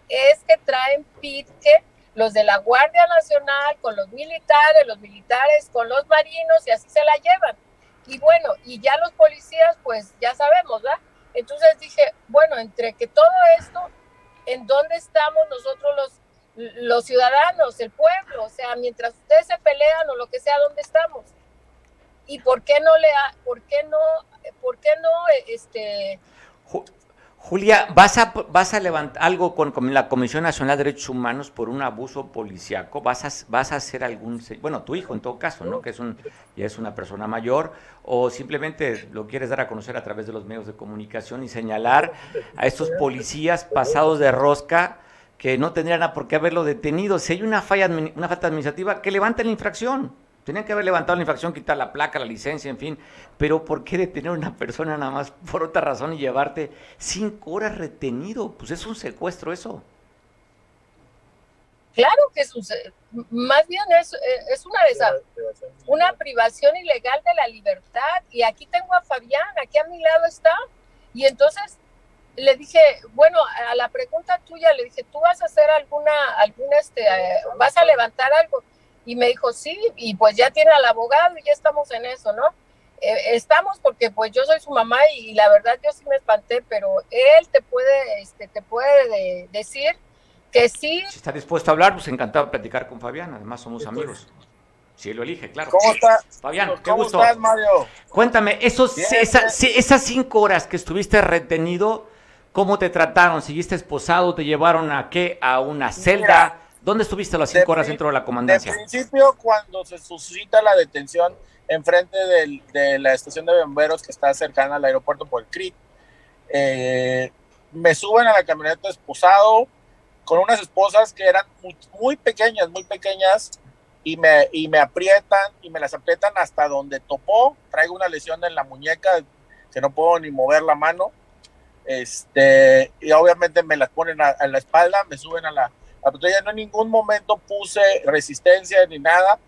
[SPEAKER 5] es que traen pitque los de la Guardia Nacional con los militares, los militares con los marinos y así se la llevan. Y bueno, y ya los policías, pues ya sabemos, ¿verdad? Entonces dije, bueno, entre que todo esto, ¿en dónde estamos nosotros los, los ciudadanos, el pueblo? O sea, mientras ustedes se pelean o lo que sea, ¿dónde estamos? ¿Y por qué no le, por qué no, por qué no, este,
[SPEAKER 1] Julia, ¿vas a, vas a levantar algo con, la Comisión Nacional de Derechos Humanos por un abuso policiaco? ¿Vas a, vas a hacer algún, bueno, tu hijo en todo caso, ¿no? Que es un, ya es una persona mayor, o simplemente lo quieres dar a conocer a través de los medios de comunicación y señalar a estos policías pasados de rosca que no tendrían por qué haberlo detenido. Si hay una falla, una falta administrativa, que levanten la infracción. Tenían que haber levantado la infracción, quitar la placa, la licencia, en fin. Pero ¿por qué detener a una persona nada más por otra razón y llevarte cinco horas retenido? Pues es un secuestro eso.
[SPEAKER 5] Claro que es un, más bien es, es una, una privación ilegal de la libertad. Y aquí tengo a Fabián, aquí a mi lado está. Y entonces le dije, bueno, a la pregunta tuya le dije, ¿tú vas a hacer alguna, alguna, este, eh, vas a levantar algo? Y me dijo, sí, y pues ya tiene al abogado y ya estamos en eso, ¿no? Eh, estamos porque pues yo soy su mamá y, la verdad yo sí me espanté, pero él te puede, este, te puede decir que sí.
[SPEAKER 1] Si está dispuesto a hablar, pues encantado de platicar con Fabián, además somos amigos. Si él lo elige, claro.
[SPEAKER 6] ¿Cómo estás?
[SPEAKER 1] Fabián, qué gusto. estás, Mario? Cuéntame, esos, esas cinco horas que estuviste retenido, ¿cómo te trataron? ¿Seguiste esposado? ¿Te llevaron a qué? ¿A una celda? ¿Dónde estuviste las cinco horas dentro de la comandancia?
[SPEAKER 6] En principio, cuando se suscita la detención enfrente de la estación de bomberos que está cercana al aeropuerto por el CRIT, eh, me suben a la camioneta esposado con unas esposas que eran muy, pequeñas, muy pequeñas, y me, y me aprietan y me las aprietan hasta donde topó. Traigo una lesión en la muñeca que no puedo ni mover la mano. Este, y obviamente me las ponen a la espalda, me suben a la, la no en ningún momento puse resistencia ni nada.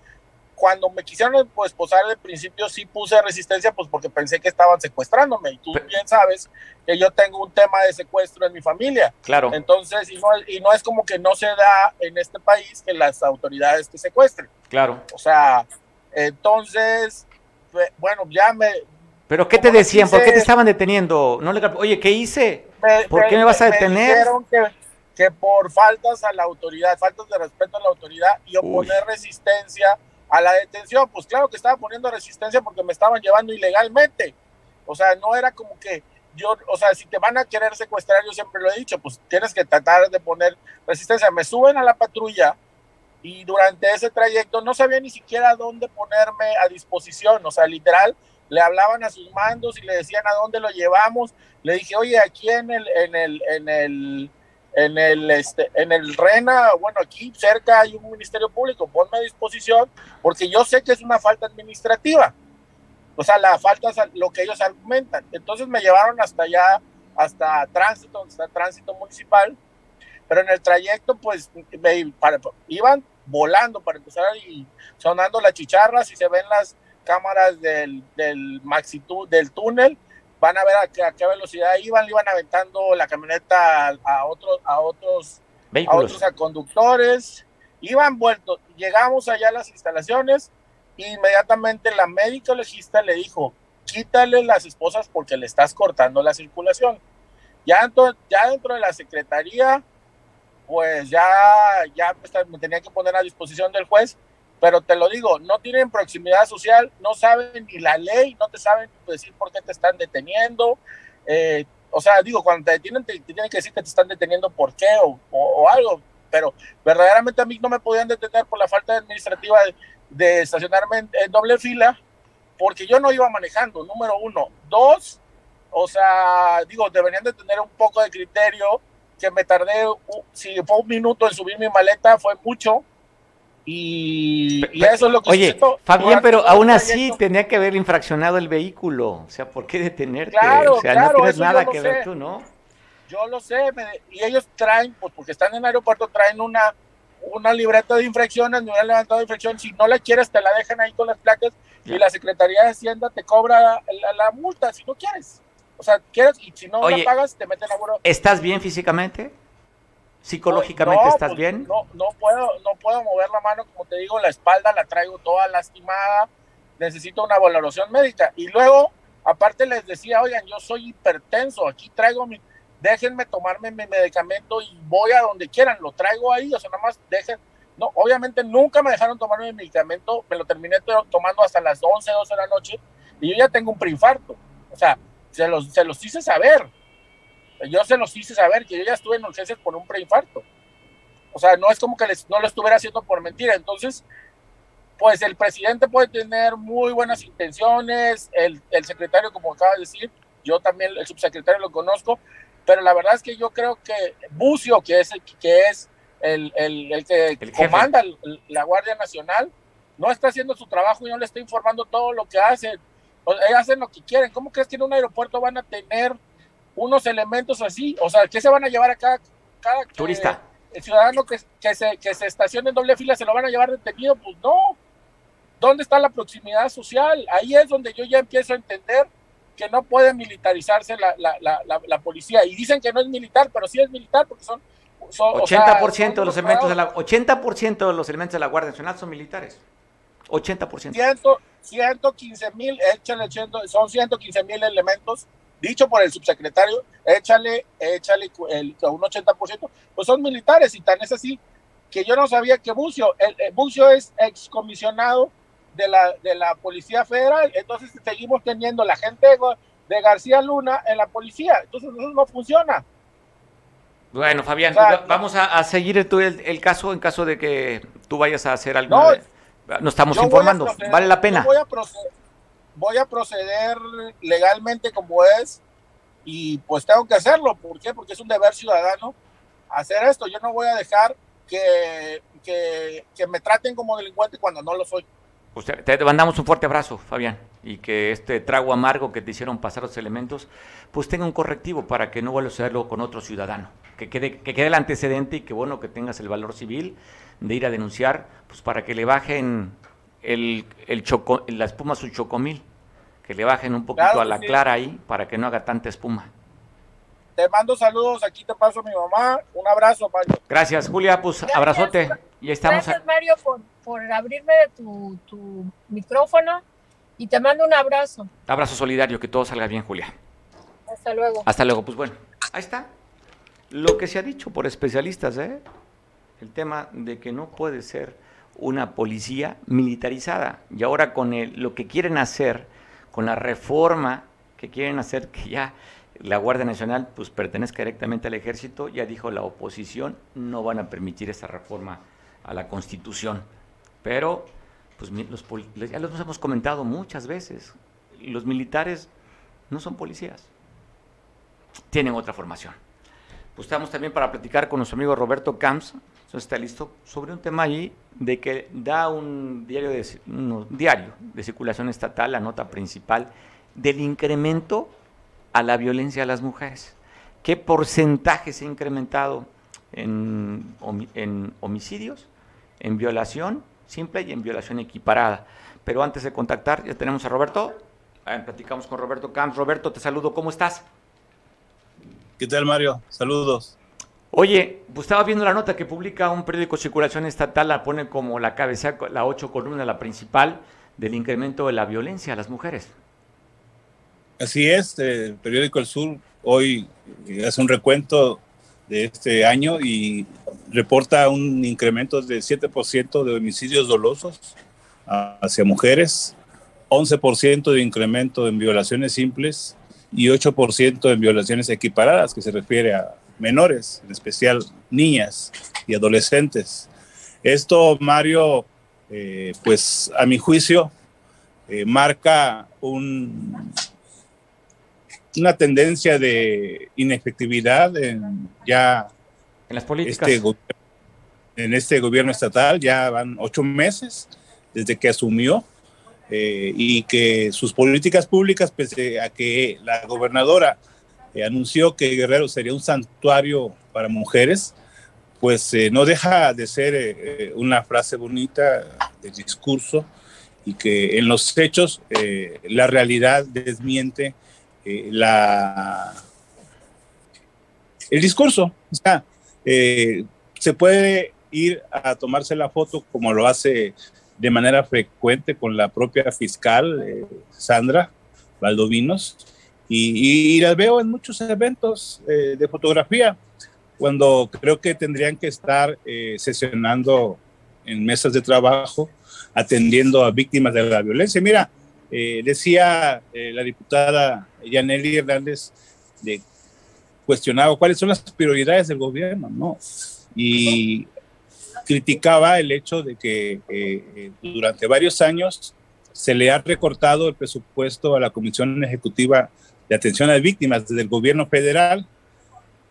[SPEAKER 6] Cuando me quisieron pues, posar de principio sí puse resistencia pues porque pensé que estaban secuestrándome y tú bien sabes que yo tengo un tema de secuestro en mi familia.
[SPEAKER 1] Claro.
[SPEAKER 6] Entonces, y no, y no es como que no se da en este país que las autoridades te secuestren.
[SPEAKER 1] Claro.
[SPEAKER 6] O sea, entonces, bueno, ya me,
[SPEAKER 1] ¿Pero qué te decían? ¿Por qué te estaban deteniendo? No le, oye, ¿qué hice? ¿Por qué me vas a detener?
[SPEAKER 6] Me que por faltas a la autoridad, faltas de respeto a la autoridad y oponer resistencia a la detención. Pues claro que estaba poniendo resistencia porque me estaban llevando ilegalmente. O sea, no era como que yo, o sea, si te van a querer secuestrar, yo siempre lo he dicho, pues tienes que tratar de poner resistencia. Me suben a la patrulla y durante ese trayecto no sabía ni siquiera dónde ponerme a disposición. O sea, literal, le hablaban a sus mandos y le decían a dónde lo llevamos. Le dije, oye, aquí en el, en el, en el, en el, este, en el RENA, bueno, aquí cerca hay un ministerio público, ponme a disposición, porque yo sé que es una falta administrativa. O sea, la falta es lo que ellos argumentan. Entonces me llevaron hasta allá, hasta tránsito, hasta tránsito municipal, pero en el trayecto, pues, iban volando para empezar y sonando las chicharras y se ven las cámaras del, del maxitud del túnel van a ver a qué, velocidad iban, le iban aventando la camioneta a, otros, a otros, a otros conductores, iban vueltos, llegamos allá a las instalaciones, e inmediatamente la médica legista le dijo, quítale las esposas porque le estás cortando la circulación. Ya dentro, ya dentro de la secretaría, pues ya, ya me tenía que poner a disposición del juez pero te lo digo, no tienen proximidad social, no saben ni la ley, no te saben decir por qué te están deteniendo. Eh, o sea, digo, cuando te detienen, te, tienen que decir que te están deteniendo por qué o, algo, pero verdaderamente a mí no me podían detener por la falta administrativa de, estacionarme en, doble fila porque yo no iba manejando, número uno. Dos, o sea, digo, deberían de tener un poco de criterio, que me tardé, si fue un minuto en subir mi maleta, fue mucho. Y, eso es lo que
[SPEAKER 1] Oye, Fabián, pero aún así tenía que haber infraccionado el vehículo. O sea, ¿por qué detenerte?
[SPEAKER 6] Claro,
[SPEAKER 1] o sea,
[SPEAKER 6] no
[SPEAKER 1] tienes nada que ver tú, ¿no?
[SPEAKER 6] Yo lo sé, y ellos traen, pues porque están en el aeropuerto, traen una, una libreta de infracciones, me han levantado de infracción. Si no la quieres, te la dejan ahí con las placas y la Secretaría de Hacienda te cobra la multa si no quieres. O sea, quieres y si no la pagas, te meten a burro.
[SPEAKER 1] ¿Estás bien físicamente? ¿Psicológicamente estás
[SPEAKER 6] pues,
[SPEAKER 1] bien?
[SPEAKER 6] No, no puedo, no puedo mover la mano, como te digo, la espalda la traigo toda lastimada, necesito una valoración médica. Y luego, aparte les decía, oigan, yo soy hipertenso, aquí traigo mi, déjenme tomarme mi medicamento y voy a donde quieran, lo traigo ahí, o sea, nada más dejen, no, obviamente nunca me dejaron tomar mi medicamento, me lo terminé tomando hasta las 11, 12 de la noche y yo ya tengo un preinfarto, o sea, se los, se los hice saber. Yo se los hice saber que yo ya estuve en urgencias por un preinfarto. O sea, no es como que les, no lo estuviera haciendo por mentira. Entonces, pues el presidente puede tener muy buenas intenciones, el, el secretario, como acaba de decir, yo también, el subsecretario lo conozco, pero la verdad es que yo creo que Bucio, que es, que es el, el, el que comanda la Guardia Nacional, no está haciendo su trabajo y no le está informando todo lo que hacen hacen lo que quieren. ¿Cómo crees que en un aeropuerto van a tener unos elementos así? O sea, ¿qué se van a llevar a cada, cada
[SPEAKER 1] turista?
[SPEAKER 6] El ciudadano que, que, se, que se estacione en doble fila se lo van a llevar detenido, pues no. ¿Dónde está la proximidad social? Ahí es donde yo ya empiezo a entender que no puede militarizarse la, la, la, la policía. Y dicen que no es militar, pero sí es militar porque son... son
[SPEAKER 1] 80%, de los elementos de la, 80 de los elementos de la Guardia Nacional son militares. 80%.
[SPEAKER 6] Ciento, 115 mil, échale, son 115 mil elementos, dicho por el subsecretario, échale, échale el, un 80%, pues son militares y tan es así que yo no sabía que Bucio, el, Bucio es excomisionado de la, de la Policía Federal, entonces seguimos teniendo la gente de, García Luna en la policía, entonces eso no funciona.
[SPEAKER 1] Bueno, Fabián, vamos a, seguir el, el, caso en caso de que tú vayas a hacer algo. No, nos estamos informando, vale la pena.
[SPEAKER 6] Voy a, proceder, voy a proceder legalmente como es y pues tengo que hacerlo. ¿Por qué? Porque es un deber ciudadano hacer esto. Yo no voy a dejar que, que, me traten como delincuente cuando no lo soy.
[SPEAKER 1] Pues te, mandamos un fuerte abrazo, Fabián, y que este trago amargo que te hicieron pasar los elementos, pues tenga un correctivo para que no vuelvas a hacerlo con otro ciudadano, que quede, que quede el antecedente y que bueno que tengas el valor civil de ir a denunciar, pues para que le bajen el, el choco, la espuma su chocomil, que le bajen un poquito a la clara ahí para que no haga tanta espuma.
[SPEAKER 6] Te mando saludos, aquí te paso a mi mamá, un abrazo, Mario.
[SPEAKER 1] Gracias, Julia, pues abrazote. Y estamos
[SPEAKER 5] Gracias, Mario, por, por abrirme tu, tu micrófono y te mando un abrazo.
[SPEAKER 1] Abrazo solidario, que todo salga bien, Julia.
[SPEAKER 5] Hasta luego.
[SPEAKER 1] Hasta luego, pues bueno, ahí está. Lo que se ha dicho por especialistas, ¿eh? el tema de que no puede ser una policía militarizada. Y ahora con el, lo que quieren hacer, con la reforma que quieren hacer, que ya la Guardia Nacional pues pertenezca directamente al ejército, ya dijo la oposición, no van a permitir esa reforma a la Constitución. Pero, pues los, ya los hemos comentado muchas veces, los militares no son policías, tienen otra formación. Pues estamos también para platicar con nuestro amigo Roberto Camps, está listo, sobre un tema allí de que da un diario de, diario de circulación estatal, la nota principal, del incremento a la violencia a las mujeres. ¿Qué porcentaje se ha incrementado en, en homicidios, en violación simple y en violación equiparada? Pero antes de contactar, ya tenemos a Roberto. platicamos con Roberto Camps. Roberto, te saludo. ¿Cómo estás?
[SPEAKER 7] ¿Qué tal, Mario? Saludos.
[SPEAKER 1] Oye, pues estaba viendo la nota que publica un periódico circulación estatal, la pone como la cabeza, la ocho columna, la principal, del incremento de la violencia a las mujeres.
[SPEAKER 7] Así es, el periódico El Sur hoy hace un recuento de este año y reporta un incremento de 7% de homicidios dolosos hacia mujeres, 11% de incremento en violaciones simples y 8% en violaciones equiparadas, que se refiere a menores, en especial niñas y adolescentes. Esto, Mario, eh, pues a mi juicio, eh, marca un, una tendencia de inefectividad en ya
[SPEAKER 1] en las políticas.
[SPEAKER 7] Este, en este gobierno estatal ya van ocho meses desde que asumió eh, y que sus políticas públicas, pese a que la gobernadora eh, anunció que Guerrero sería un santuario para mujeres, pues eh, no deja de ser una frase bonita de discurso y que en los hechos la realidad desmiente la, el discurso. O sea, se puede ir a tomarse la foto como lo hace de manera frecuente con la propia fiscal eh, Sandra Valdovinos y, las veo en muchos eventos eh, de fotografía cuando creo que tendrían que estar eh, sesionando en mesas de trabajo atendiendo a víctimas de la violencia. Mira, decía la diputada Yaneli Hernández de cuestionado cuáles son las prioridades del gobierno, ¿no? Y criticaba el hecho de que eh, durante varios años se le ha recortado el presupuesto a la Comisión Ejecutiva de Atención a las Víctimas desde el gobierno federal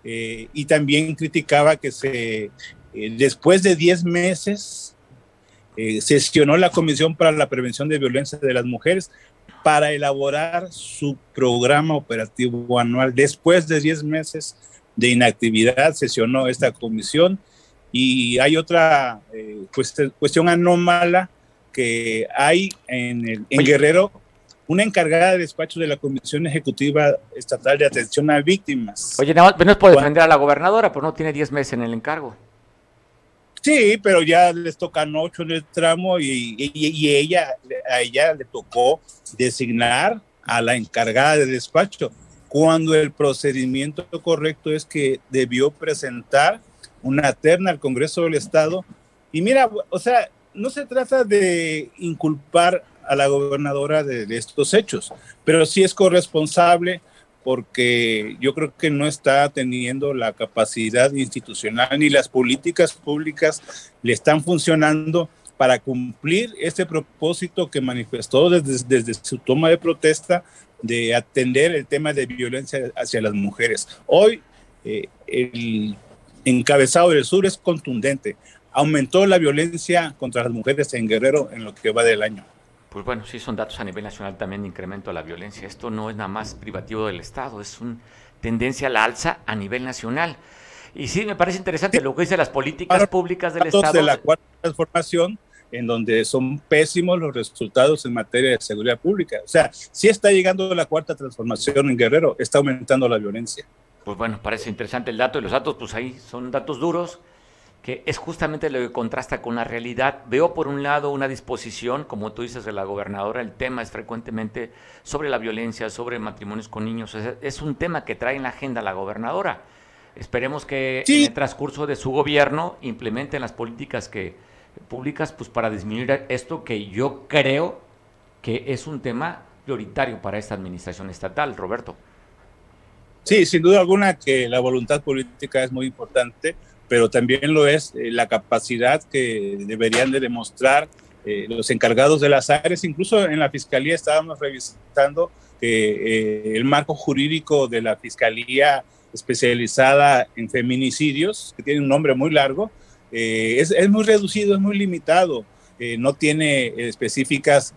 [SPEAKER 7] eh, y también criticaba que se, eh, después de 10 meses sesionó la Comisión para la Prevención de Violencia de las Mujeres para elaborar su programa operativo anual. Después de 10 meses de inactividad sesionó esta comisión y hay otra eh, cuestión anómala que hay en, el, en Guerrero, una encargada de despacho de la Comisión Ejecutiva Estatal de Atención a Víctimas.
[SPEAKER 1] Oye, no, no es por defender a la gobernadora, pues no tiene 10 meses en el encargo.
[SPEAKER 7] Sí, pero ya les tocan ocho en el tramo y, y, ella, a ella le tocó designar a la encargada de despacho, cuando el procedimiento correcto es que debió presentar una terna al Congreso del Estado. Y mira, o sea, no se trata de inculpar a la gobernadora de, estos hechos, pero sí es corresponsable porque yo creo que no está teniendo la capacidad institucional ni las políticas públicas le están funcionando para cumplir este propósito que manifestó desde, desde su toma de protesta de atender el tema de violencia hacia las mujeres. Hoy eh, el encabezado del sur es contundente. Aumentó la violencia contra las mujeres en Guerrero en lo que va del año.
[SPEAKER 1] Pues bueno, sí son datos a nivel nacional también de incremento de la violencia. Esto no es nada más privativo del Estado, es una tendencia a la alza a nivel nacional. Y sí, me parece interesante lo que dice las políticas públicas del Estado.
[SPEAKER 7] de la cuarta transformación, en donde son pésimos los resultados en materia de seguridad pública. O sea, si está llegando la cuarta transformación en Guerrero, está aumentando la violencia
[SPEAKER 1] pues bueno, parece interesante el dato y los datos, pues ahí son datos duros, que es justamente lo que contrasta con la realidad. Veo por un lado una disposición, como tú dices, de la gobernadora, el tema es frecuentemente sobre la violencia, sobre matrimonios con niños, es, un tema que trae en la agenda la gobernadora. Esperemos que en el transcurso de su gobierno implementen las políticas que públicas pues para disminuir esto que yo creo que es un tema prioritario para esta administración estatal, Roberto.
[SPEAKER 7] Sí, sin duda alguna que la voluntad política es muy importante, pero también lo es eh, la capacidad que deberían de demostrar eh, los encargados de las áreas. Incluso en la Fiscalía estábamos revisando que eh, el marco jurídico de la Fiscalía especializada en feminicidios, que tiene un nombre muy largo, es, es, muy reducido, es muy limitado, no tiene específicas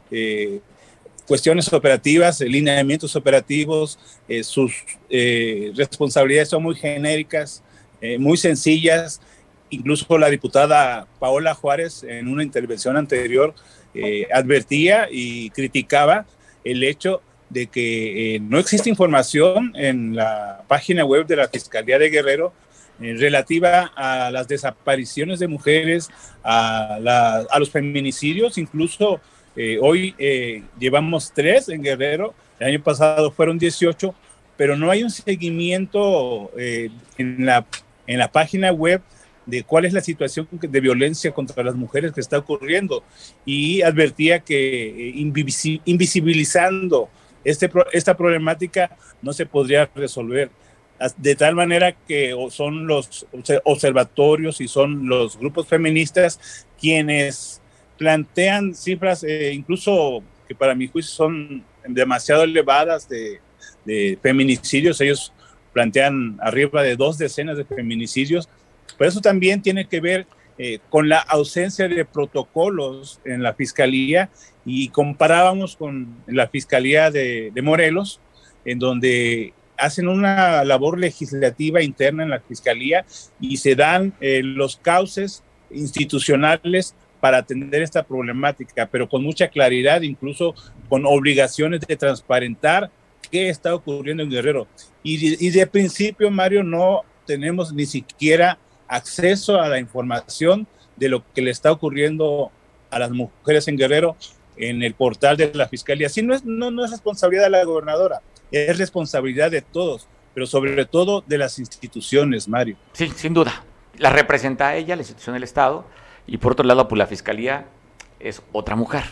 [SPEAKER 7] cuestiones operativas, lineamientos operativos, eh, sus eh, responsabilidades son muy genéricas, eh, muy sencillas. Incluso la diputada Paola Juárez en una intervención anterior advertía y criticaba el hecho de que no existe información en la página web de la Fiscalía de Guerrero relativa a las desapariciones de mujeres, a, los feminicidios, incluso eh, hoy eh, llevamos tres en Guerrero, el año pasado fueron 18, pero no hay un seguimiento eh, en, la, en la página web de cuál es la situación de violencia contra las mujeres que está ocurriendo. Y advertía que invisibilizando este, esta problemática no se podría resolver. De tal manera que son los observatorios y son los grupos feministas quienes plantean cifras eh, incluso que para mi juicio son demasiado elevadas de, de feminicidios. Ellos plantean arriba de dos decenas de feminicidios, pero eso también tiene que ver eh, con la ausencia de protocolos en la fiscalía y comparábamos con la fiscalía de, Morelos, en donde hacen una labor legislativa interna en la fiscalía y se dan eh, los cauces institucionales para atender esta problemática, pero con mucha claridad, incluso con obligaciones de transparentar qué está ocurriendo en Guerrero. Y y de principio, Mario, no tenemos ni siquiera acceso a la información de lo que le está ocurriendo a las mujeres en Guerrero en el portal de la Fiscalía. Sí, no es, no, no es responsabilidad de la gobernadora, es responsabilidad de todos, pero sobre todo de las instituciones, Mario.
[SPEAKER 1] Sí, sin duda. La representa ella, la institución del Estado, y por otro lado, pues la Fiscalía es otra mujer,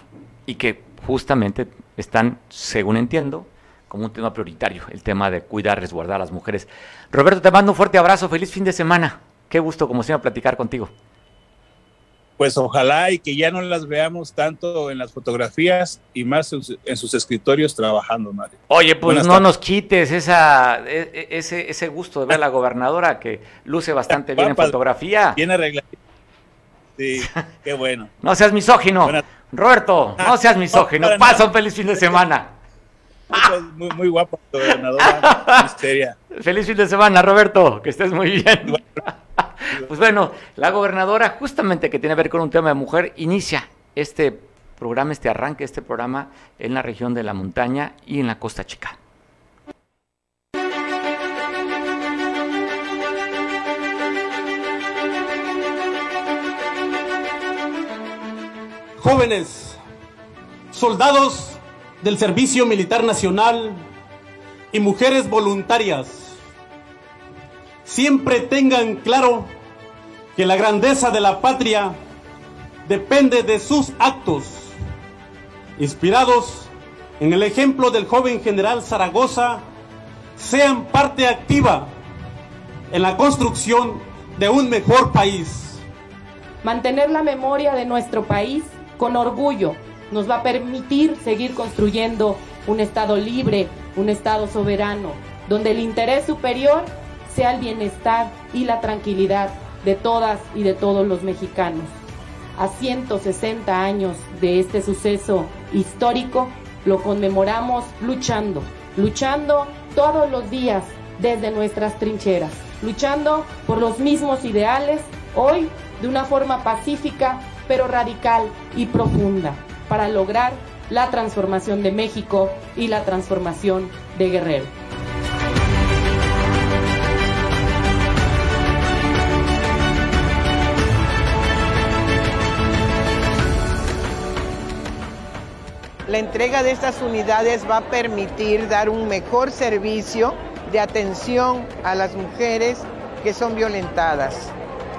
[SPEAKER 1] y que justamente están, según entiendo, como un tema prioritario, el tema de cuidar, resguardar a las mujeres. Roberto, te mando un fuerte abrazo, feliz fin de semana. Qué gusto, como siempre, platicar contigo.
[SPEAKER 7] Pues ojalá y que ya no las veamos tanto en las fotografías y más en sus escritorios trabajando, Mario.
[SPEAKER 1] Oye, pues no nos quites esa, e, e, ese, ese gusto de ver a la gobernadora que luce bastante bien en fotografía.
[SPEAKER 7] Bien arreglada. Sí, qué bueno.
[SPEAKER 1] no seas misógino. Roberto, no seas misógino. Pasa un feliz fin de semana.
[SPEAKER 7] Muy, muy guapa, gobernadora.
[SPEAKER 1] Feliz fin de semana, Roberto. Que estés muy bien. Pues bueno, la gobernadora, justamente que tiene que ver con un tema de mujer, inicia este programa, este arranque, este programa en la región de la montaña y en la Costa Chica.
[SPEAKER 8] Jóvenes, soldados del Servicio Militar Nacional y mujeres voluntarias, siempre tengan claro que la grandeza de la patria depende de sus actos, inspirados en el ejemplo del joven general Zaragoza, sean parte activa en la construcción de un mejor país.
[SPEAKER 9] Mantener la memoria de nuestro país con orgullo nos va a permitir seguir construyendo un Estado libre, un Estado soberano, donde el interés superior sea el bienestar y la tranquilidad de todas y de todos los mexicanos. A 160 años de este suceso histórico, lo conmemoramos luchando, luchando todos los días desde nuestras trincheras, luchando por los mismos ideales, hoy de una forma pacífica, pero radical y profunda, para lograr la transformación de México y la transformación de Guerrero.
[SPEAKER 10] La entrega de estas unidades va a permitir dar un mejor servicio de atención a las mujeres que son violentadas.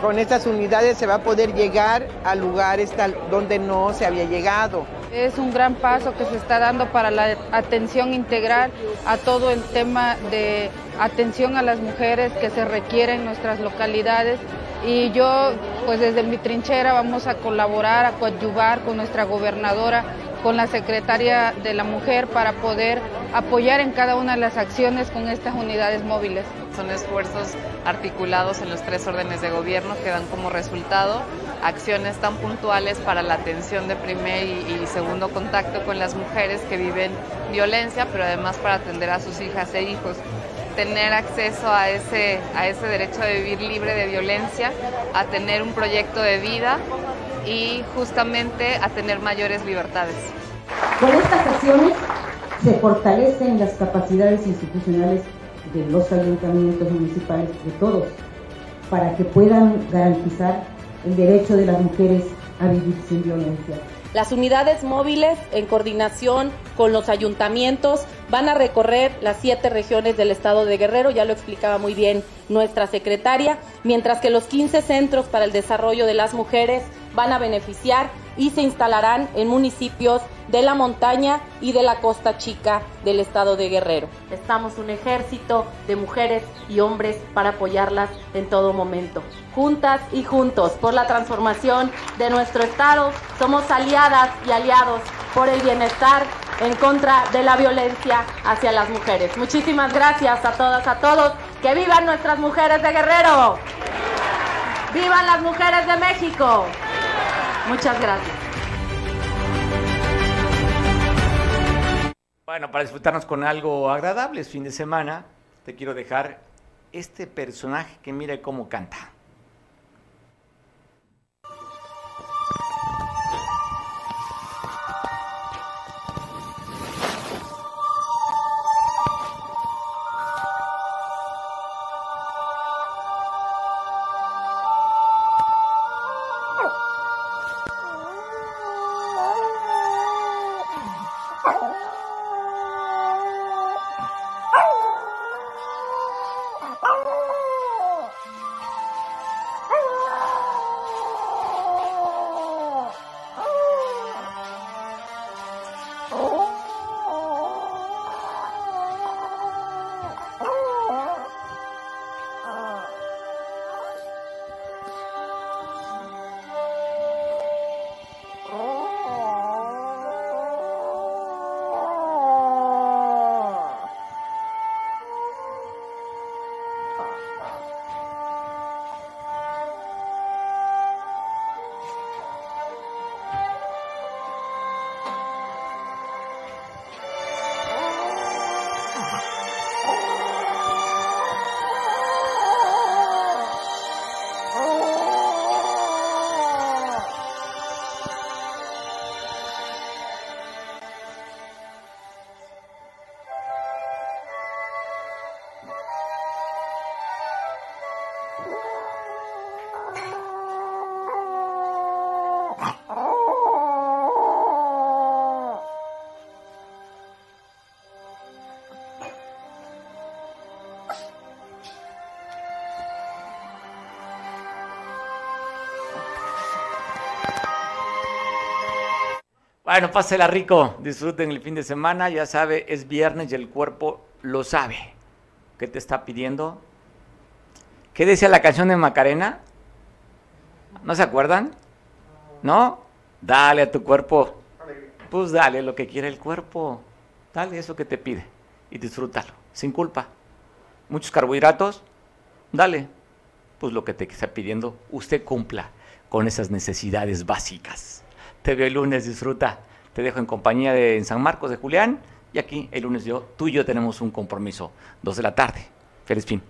[SPEAKER 10] Con estas unidades se va a poder llegar a lugares donde no se había llegado.
[SPEAKER 11] Es un gran paso que se está dando para la atención integral a todo el tema de atención a las mujeres que se requiere en nuestras localidades y yo pues desde mi trinchera vamos a colaborar, a coadyuvar con nuestra gobernadora con la Secretaria de la Mujer para poder apoyar en cada una de las acciones con estas unidades móviles.
[SPEAKER 12] Son esfuerzos articulados en los tres órdenes de gobierno que dan como resultado acciones tan puntuales para la atención de primer y, segundo contacto con las mujeres que viven violencia, pero además para atender a sus hijas e hijos tener acceso a ese, a ese derecho de vivir libre de violencia, a tener un proyecto de vida y justamente a tener mayores libertades.
[SPEAKER 13] Con estas acciones se fortalecen las capacidades institucionales de los ayuntamientos municipales, de todos, para que puedan garantizar el derecho de las mujeres a vivir sin violencia.
[SPEAKER 9] Las unidades móviles, en coordinación con los ayuntamientos, van a recorrer las siete regiones del estado de Guerrero, ya lo explicaba muy bien nuestra secretaria, mientras que los 15 centros para el desarrollo de las mujeres van a beneficiar y se instalarán en municipios de la montaña y de la costa chica del estado de Guerrero. Estamos un ejército de mujeres y hombres para apoyarlas en todo momento. Juntas y juntos por la transformación de nuestro estado, somos aliadas y aliados por el bienestar, en contra de la violencia hacia las mujeres. Muchísimas gracias a todas, a todos. Que vivan nuestras mujeres de Guerrero. ¡Vivan las mujeres de México! Muchas gracias.
[SPEAKER 1] Bueno, para disfrutarnos con algo agradable, es fin de semana, te quiero dejar este personaje que mire cómo canta. Bueno, pásela rico, disfruten el fin de semana, ya sabe, es viernes y el cuerpo lo sabe. ¿Qué te está pidiendo? ¿Qué decía la canción de Macarena? ¿No se acuerdan? ¿No? Dale a tu cuerpo. Pues dale lo que quiere el cuerpo. Dale eso que te pide y disfrútalo, sin culpa. Muchos carbohidratos, dale. Pues lo que te está pidiendo, usted cumpla con esas necesidades básicas. Te veo el lunes, disfruta. Te dejo en compañía de en San Marcos de Julián. Y aquí el lunes yo, tú y yo tenemos un compromiso. Dos de la tarde. Feliz fin.